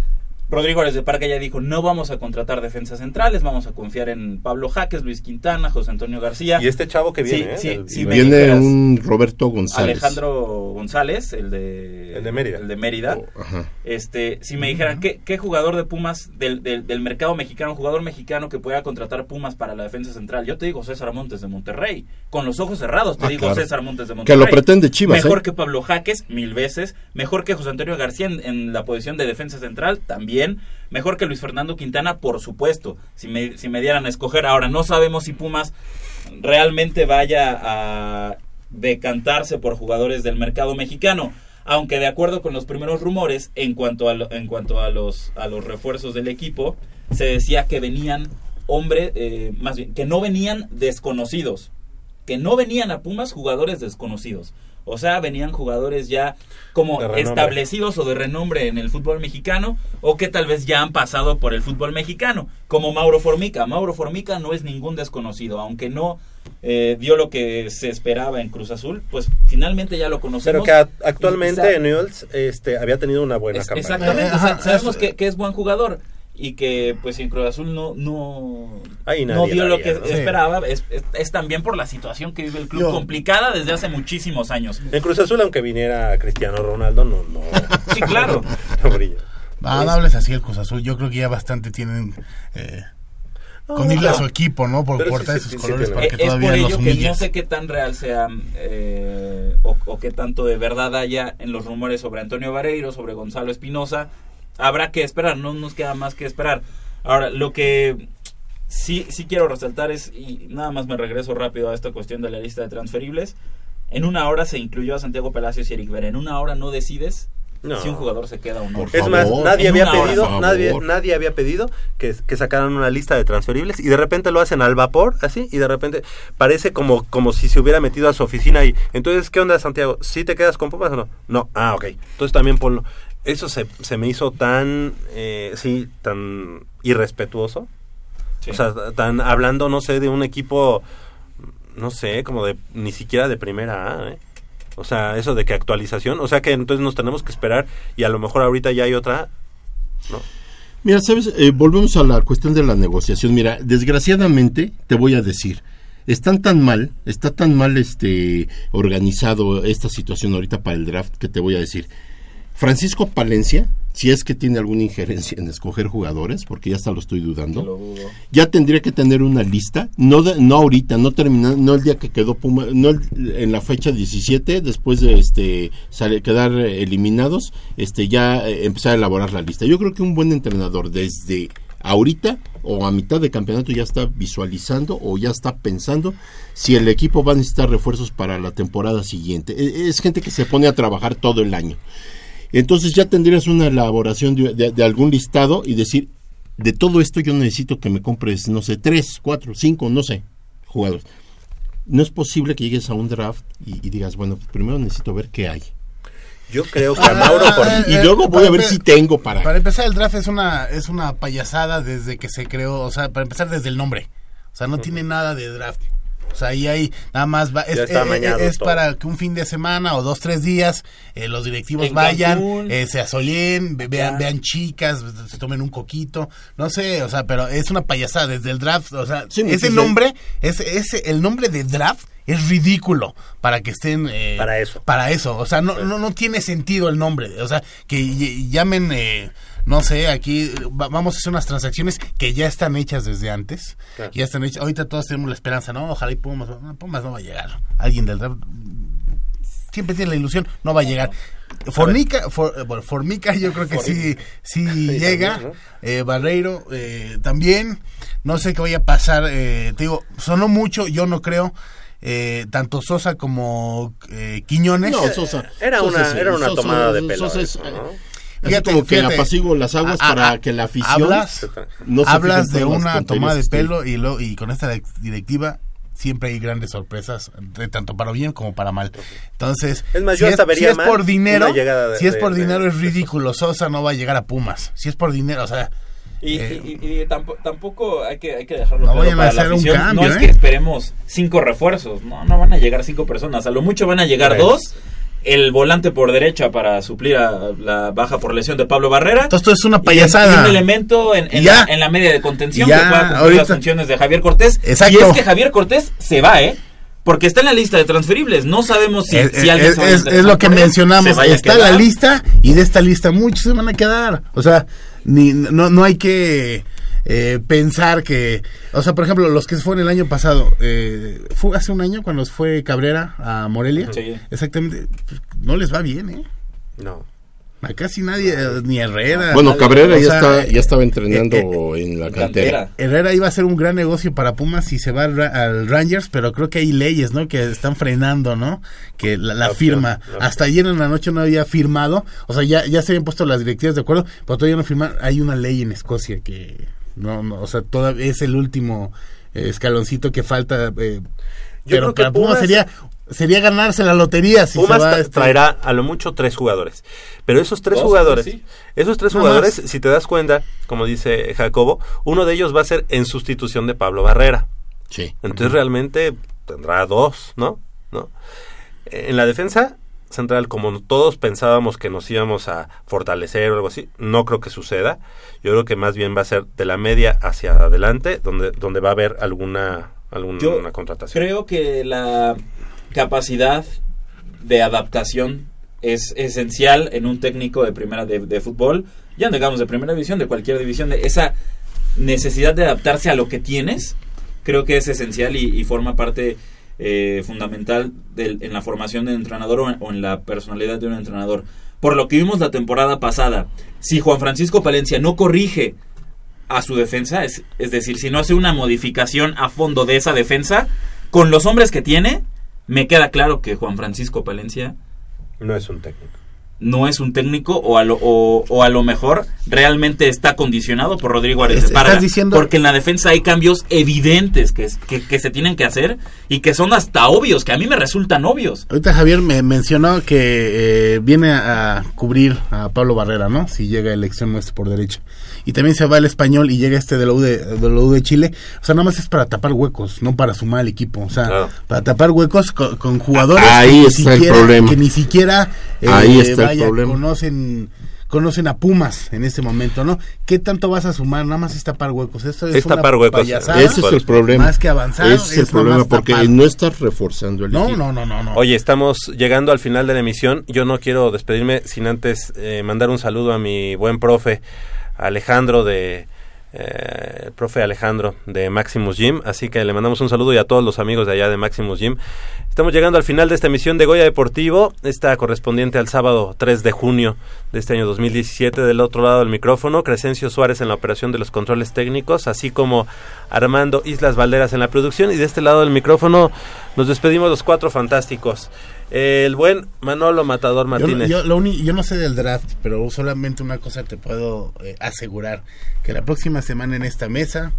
Rodrigo Árez de Parga ya dijo, no vamos a contratar defensas centrales, vamos a confiar en Pablo Jaques, Luis Quintana, José Antonio García. Y este chavo que Sí, viene, ¿eh? sí, sí viene dijeras, un Roberto González. Alejandro González, el de, El de Mérida. El de Mérida. Oh, ajá. Este, si me dijeran ¿qué, qué jugador de Pumas del, del, del mercado mexicano, jugador mexicano que pueda contratar Pumas para la defensa central, yo te digo César Montes de Monterrey, con los ojos cerrados te Ah, digo claro. César Montes de Que Monterrey. lo pretende Chivas, Mejor ¿eh? que Pablo Jaques, mil veces, mejor que José Antonio García en, en la posición de defensa central, también, mejor que Luis Fernando Quintana, por supuesto, si me, si me dieran a escoger. Ahora, no sabemos si Pumas realmente vaya a decantarse por jugadores del mercado mexicano. Aunque de acuerdo con los primeros rumores, en cuanto a, lo- en cuanto a, los, a los refuerzos del equipo, se decía que venían hombres, eh, más bien, que no venían desconocidos. Que no venían a Pumas jugadores desconocidos. O sea, venían jugadores ya como establecidos o de renombre en el fútbol mexicano o que tal vez ya han pasado por el fútbol mexicano, como Mauro Formica. Mauro Formica no es ningún desconocido, aunque no eh, dio lo que se esperaba en Cruz Azul, pues finalmente ya lo conocemos. Pero que a- actualmente en Newell's este, había tenido una buena es- campaña. exactamente, Eh, ajá, sabemos que, que es buen jugador y que pues en Cruz Azul no no, Ahí no nadie dio lo que ¿no? esperaba es, es- es también por la situación que vive el club Yo- complicada desde hace muchísimos años En Cruz Azul, aunque viniera Cristiano Ronaldo, no, no. Sí, claro. no brilla. Ah, no hables así el Cruz Azul. Yo creo que ya bastante tienen eh, con irle a su equipo, ¿no? Por Pero sí, cortar sí, esos sí, colores sí, para Eh, que es por todavía ello los que no sé qué tan real sea eh, o, o qué tanto de verdad haya en los rumores sobre Antonio Vareiro, sobre Gonzalo Espinosa. Habrá que esperar, no nos queda más que esperar. Ahora, lo que sí, sí quiero resaltar es, y nada más me regreso rápido a esta cuestión de la lista de transferibles, en una hora se incluyó a Santiago Palacios y Eric Vera. En una hora no decides No. si un jugador se queda o no. Por Es más, nadie había hora, pedido, nadie, nadie había pedido que, que sacaran una lista de transferibles y de repente lo hacen al vapor, así, y de repente parece como, como si se hubiera metido a su oficina y entonces, ¿qué onda Santiago? ¿Sí te quedas con Pumas o no? No, ah, ok. Entonces también ponlo. Eso se, se me hizo tan, eh, sí, tan irrespetuoso. Sí. O sea, tan hablando, no sé, de un equipo, no sé, como de, ni siquiera de primera A, ¿eh? O sea, eso de que actualización, o sea que entonces nos tenemos que esperar y a lo mejor ahorita ya hay otra, ¿no? Mira, sabes, Eh, volvemos a la cuestión de la negociación. Mira, desgraciadamente te voy a decir, están tan mal, está tan mal este organizado esta situación ahorita para el draft que te voy a decir. Francisco Palencia, si es que tiene alguna injerencia en escoger jugadores, porque ya hasta lo estoy dudando, ya tendría que tener una lista, no de- no ahorita, no no el día que quedó Puma, no el- en la fecha 17, después de este sale- quedar eliminados, este ya eh, empezar a elaborar la lista. Yo creo que un buen entrenador desde ahorita o a mitad de campeonato ya está visualizando o ya está pensando si el equipo va a necesitar refuerzos para la temporada siguiente. E- Es gente que se pone a trabajar todo el año. Entonces ya tendrías una elaboración de, de- de algún listado y decir, de todo esto yo necesito que me compres, no sé, tres, cuatro, cinco, no sé, jugadores. No es posible que llegues a un draft y, y digas, bueno, pues primero necesito ver qué hay. Yo creo que a Mauro por- y luego voy a ver si tengo para... Para empezar, el draft es una, es una payasada desde que se creó, o sea, para empezar desde el nombre. O sea, no tiene nada de draft. O sea, ahí hay nada más va, es, está eh, amañado es para que un fin de semana o dos, tres días eh, los directivos En vayan, eh, se asoleen, ve- vean, Ya. vean chicas, se tomen un coquito, no sé, o sea, pero es una payasada desde el draft, o sea, Sí, ese sí, nombre, ese, ese, el nombre de draft es ridículo para que estén eh, Para eso. para eso, o sea, no, no, no tiene sentido el nombre, o sea, que ll- llamen, eh, no sé, aquí va- vamos a hacer unas transacciones que ya están hechas desde antes, Claro. ya están hechas, ahorita todos tenemos la esperanza, ¿no? Ojalá y Pumas, no, Pumas no va a llegar, alguien del draft siempre tiene la ilusión, no va a llegar. Formica, For- bueno, Formica yo creo que sí, sí llega. también, Eh, Barreiro eh, también. No sé qué vaya a pasar. eh, te digo, sonó mucho, yo no creo. eh, tanto Sosa como eh, Quiñones. No, Sosa. Era Sosa una- sí, era una Sosa- tomada de pelo Sosa es, eso, ¿no? Fíjate, como que fíjate. apaciguo las aguas Ah, para ah, que la afición Hablas, no se hablas fije de una tomada de estoy- pelo y, lo, y con esta directiva siempre hay grandes sorpresas, de tanto para bien como para mal. Entonces, Es más, si, yo es, si es por dinero, de- si es por de- dinero es ridículo. Sosa no va a llegar a Pumas. Si es por dinero, o sea, Y, Eh, y- y- y tampo- tampoco hay que, hay que dejarlo No claro vayan a para la hacer un cambio, no es ¿eh? que esperemos cinco refuerzos. No, no van a llegar cinco personas. A lo mucho van a llegar dos. El volante por derecha para suplir a la baja por lesión de Pablo Barrera. entonces esto es una payasada. Y un elemento en, en Ya. la, en la media de contención Ya, que pueda cumplir ahorita. las funciones de Javier Cortés. Exacto. Y es que Javier Cortés se va, ¿eh? Porque está en la lista de transferibles. No sabemos si, Es, si alguien es- se va a es- es lo que mencionamos, está en la lista y de esta lista muchos se van a quedar. O sea, ni, no, no hay que eh, pensar que, o sea, por ejemplo, los que se fueron el año pasado, eh, fue hace un año cuando fue Cabrera a Morelia, Sí. exactamente, pues, no les va bien, ¿eh? No. A casi nadie, eh, ni Herrera. Bueno, Cabrera o ya, sea, está, eh, ya estaba entrenando eh, en la cantera. Herrera iba a ser un gran negocio para Pumas si se va al, Ra- al Rangers, pero creo que hay leyes, ¿no? Que están frenando, ¿no? Que la, la La firma. opción, la Hasta ayer en la noche no había firmado. O sea, ya, ya se habían puesto las directivas de acuerdo, pero todavía no firman. Hay una ley en Escocia que, no, no, o sea, todavía es el último eh, escaloncito que falta. eh, pero creo que para Pumas, Pumas- sería, sería ganarse la lotería si Pumas se va, este, traerá a lo mucho tres jugadores. Pero esos tres jugadores, sí. esos tres No jugadores, más. si te das cuenta, como dice Jacobo, uno de ellos va a ser en sustitución de Pablo Barrera. Sí. Entonces realmente tendrá dos, ¿no? ¿No? En la defensa central, como todos pensábamos que nos íbamos a fortalecer o algo así, no creo que suceda. Yo creo que más bien va a ser de la media hacia adelante, donde, donde va a haber alguna, alguna Yo contratación. Creo que la capacidad de adaptación es esencial en un técnico de primera de, de fútbol, ya no digamos de primera división, de cualquier división, de esa necesidad de adaptarse a lo que tienes, creo que es esencial y, y forma parte eh, fundamental del- en la formación del entrenador o en, o en la personalidad de un entrenador. Por lo que vimos la temporada pasada, si Juan Francisco Palencia no corrige a su defensa, es, es decir, si no hace una modificación a fondo de esa defensa, con los hombres que tiene, me queda claro que Juan Francisco Palencia No es un técnico. No es un técnico o a lo, o, o a lo mejor realmente está condicionado por Rodrigo Ares Parga, diciendo- porque en la defensa hay cambios evidentes que, es- que, que se tienen que hacer y que son hasta obvios, que a mí me resultan obvios. Ahorita Javier me mencionó que eh, viene a, cubrir a Pablo Barrera, ¿no? Si llega el extremo este por derecho. Y también se va el español y llega este de la U de, de la U de Chile. O sea, nada más es para tapar huecos, no para sumar al equipo. O sea, Claro. para tapar huecos con, con jugadores Ahí que, ni está el siquiera, problema. que ni siquiera eh, Ahí está el vaya, problema. conocen conocen a Pumas en este momento, ¿no? ¿Qué tanto vas a sumar? Nada más es tapar huecos. Esto es, Es una tapar huecos. payasada. Ese es el problema. Más que avanzar. Ese es el problema, porque tapar. no estás reforzando el No, equipo. no, no, no, no. Oye, estamos llegando al final de la emisión. Yo no quiero despedirme sin antes eh, mandar un saludo a mi buen profe Alejandro de eh, el profe Alejandro de Maximus Gym, así que le mandamos un saludo y a todos los amigos de allá de Maximus Gym. Estamos llegando al final de esta emisión de Goya Deportivo, esta correspondiente al sábado 3 de junio de este año 2017. Del otro lado del micrófono, Crescencio Suárez en la operación de los controles técnicos, así como Armando Islas Valderas en la producción. Y de este lado del micrófono nos despedimos los cuatro fantásticos. El buen Manolo Matador Martínez. yo, lo uni- yo no sé del draft, pero solamente una cosa te puedo eh, asegurar, que la próxima semana en esta mesa,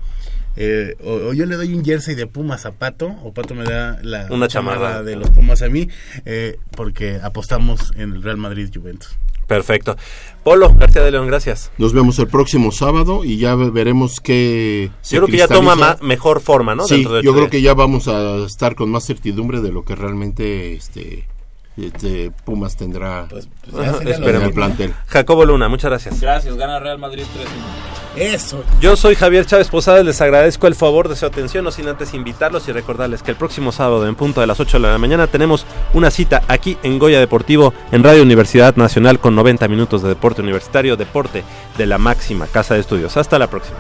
eh, o, o yo le doy un jersey de Pumas a Pato, o Pato me da la Una chamarra. de los Pumas a mí, eh, porque apostamos en el Real Madrid Juventus. Perfecto. Polo García de León, gracias. Nos vemos el próximo sábado y ya ve- veremos qué se Yo creo que ya toma ma- mejor forma, ¿no? Sí, Dentro de yo creo días. que ya vamos a estar con más certidumbre de lo que realmente este, este Pumas tendrá Pues, el plantel. Jacobo Luna, muchas gracias. Gracias, gana Real Madrid 3 Eso. Yo soy Javier Chávez Posadas, les agradezco el favor de su atención, no sin antes invitarlos y recordarles que el próximo sábado en punto de las 8 de la mañana tenemos una cita aquí en Goya Deportivo en Radio Universidad Nacional con 90 minutos de deporte universitario, deporte de la máxima casa de estudios. Hasta la próxima.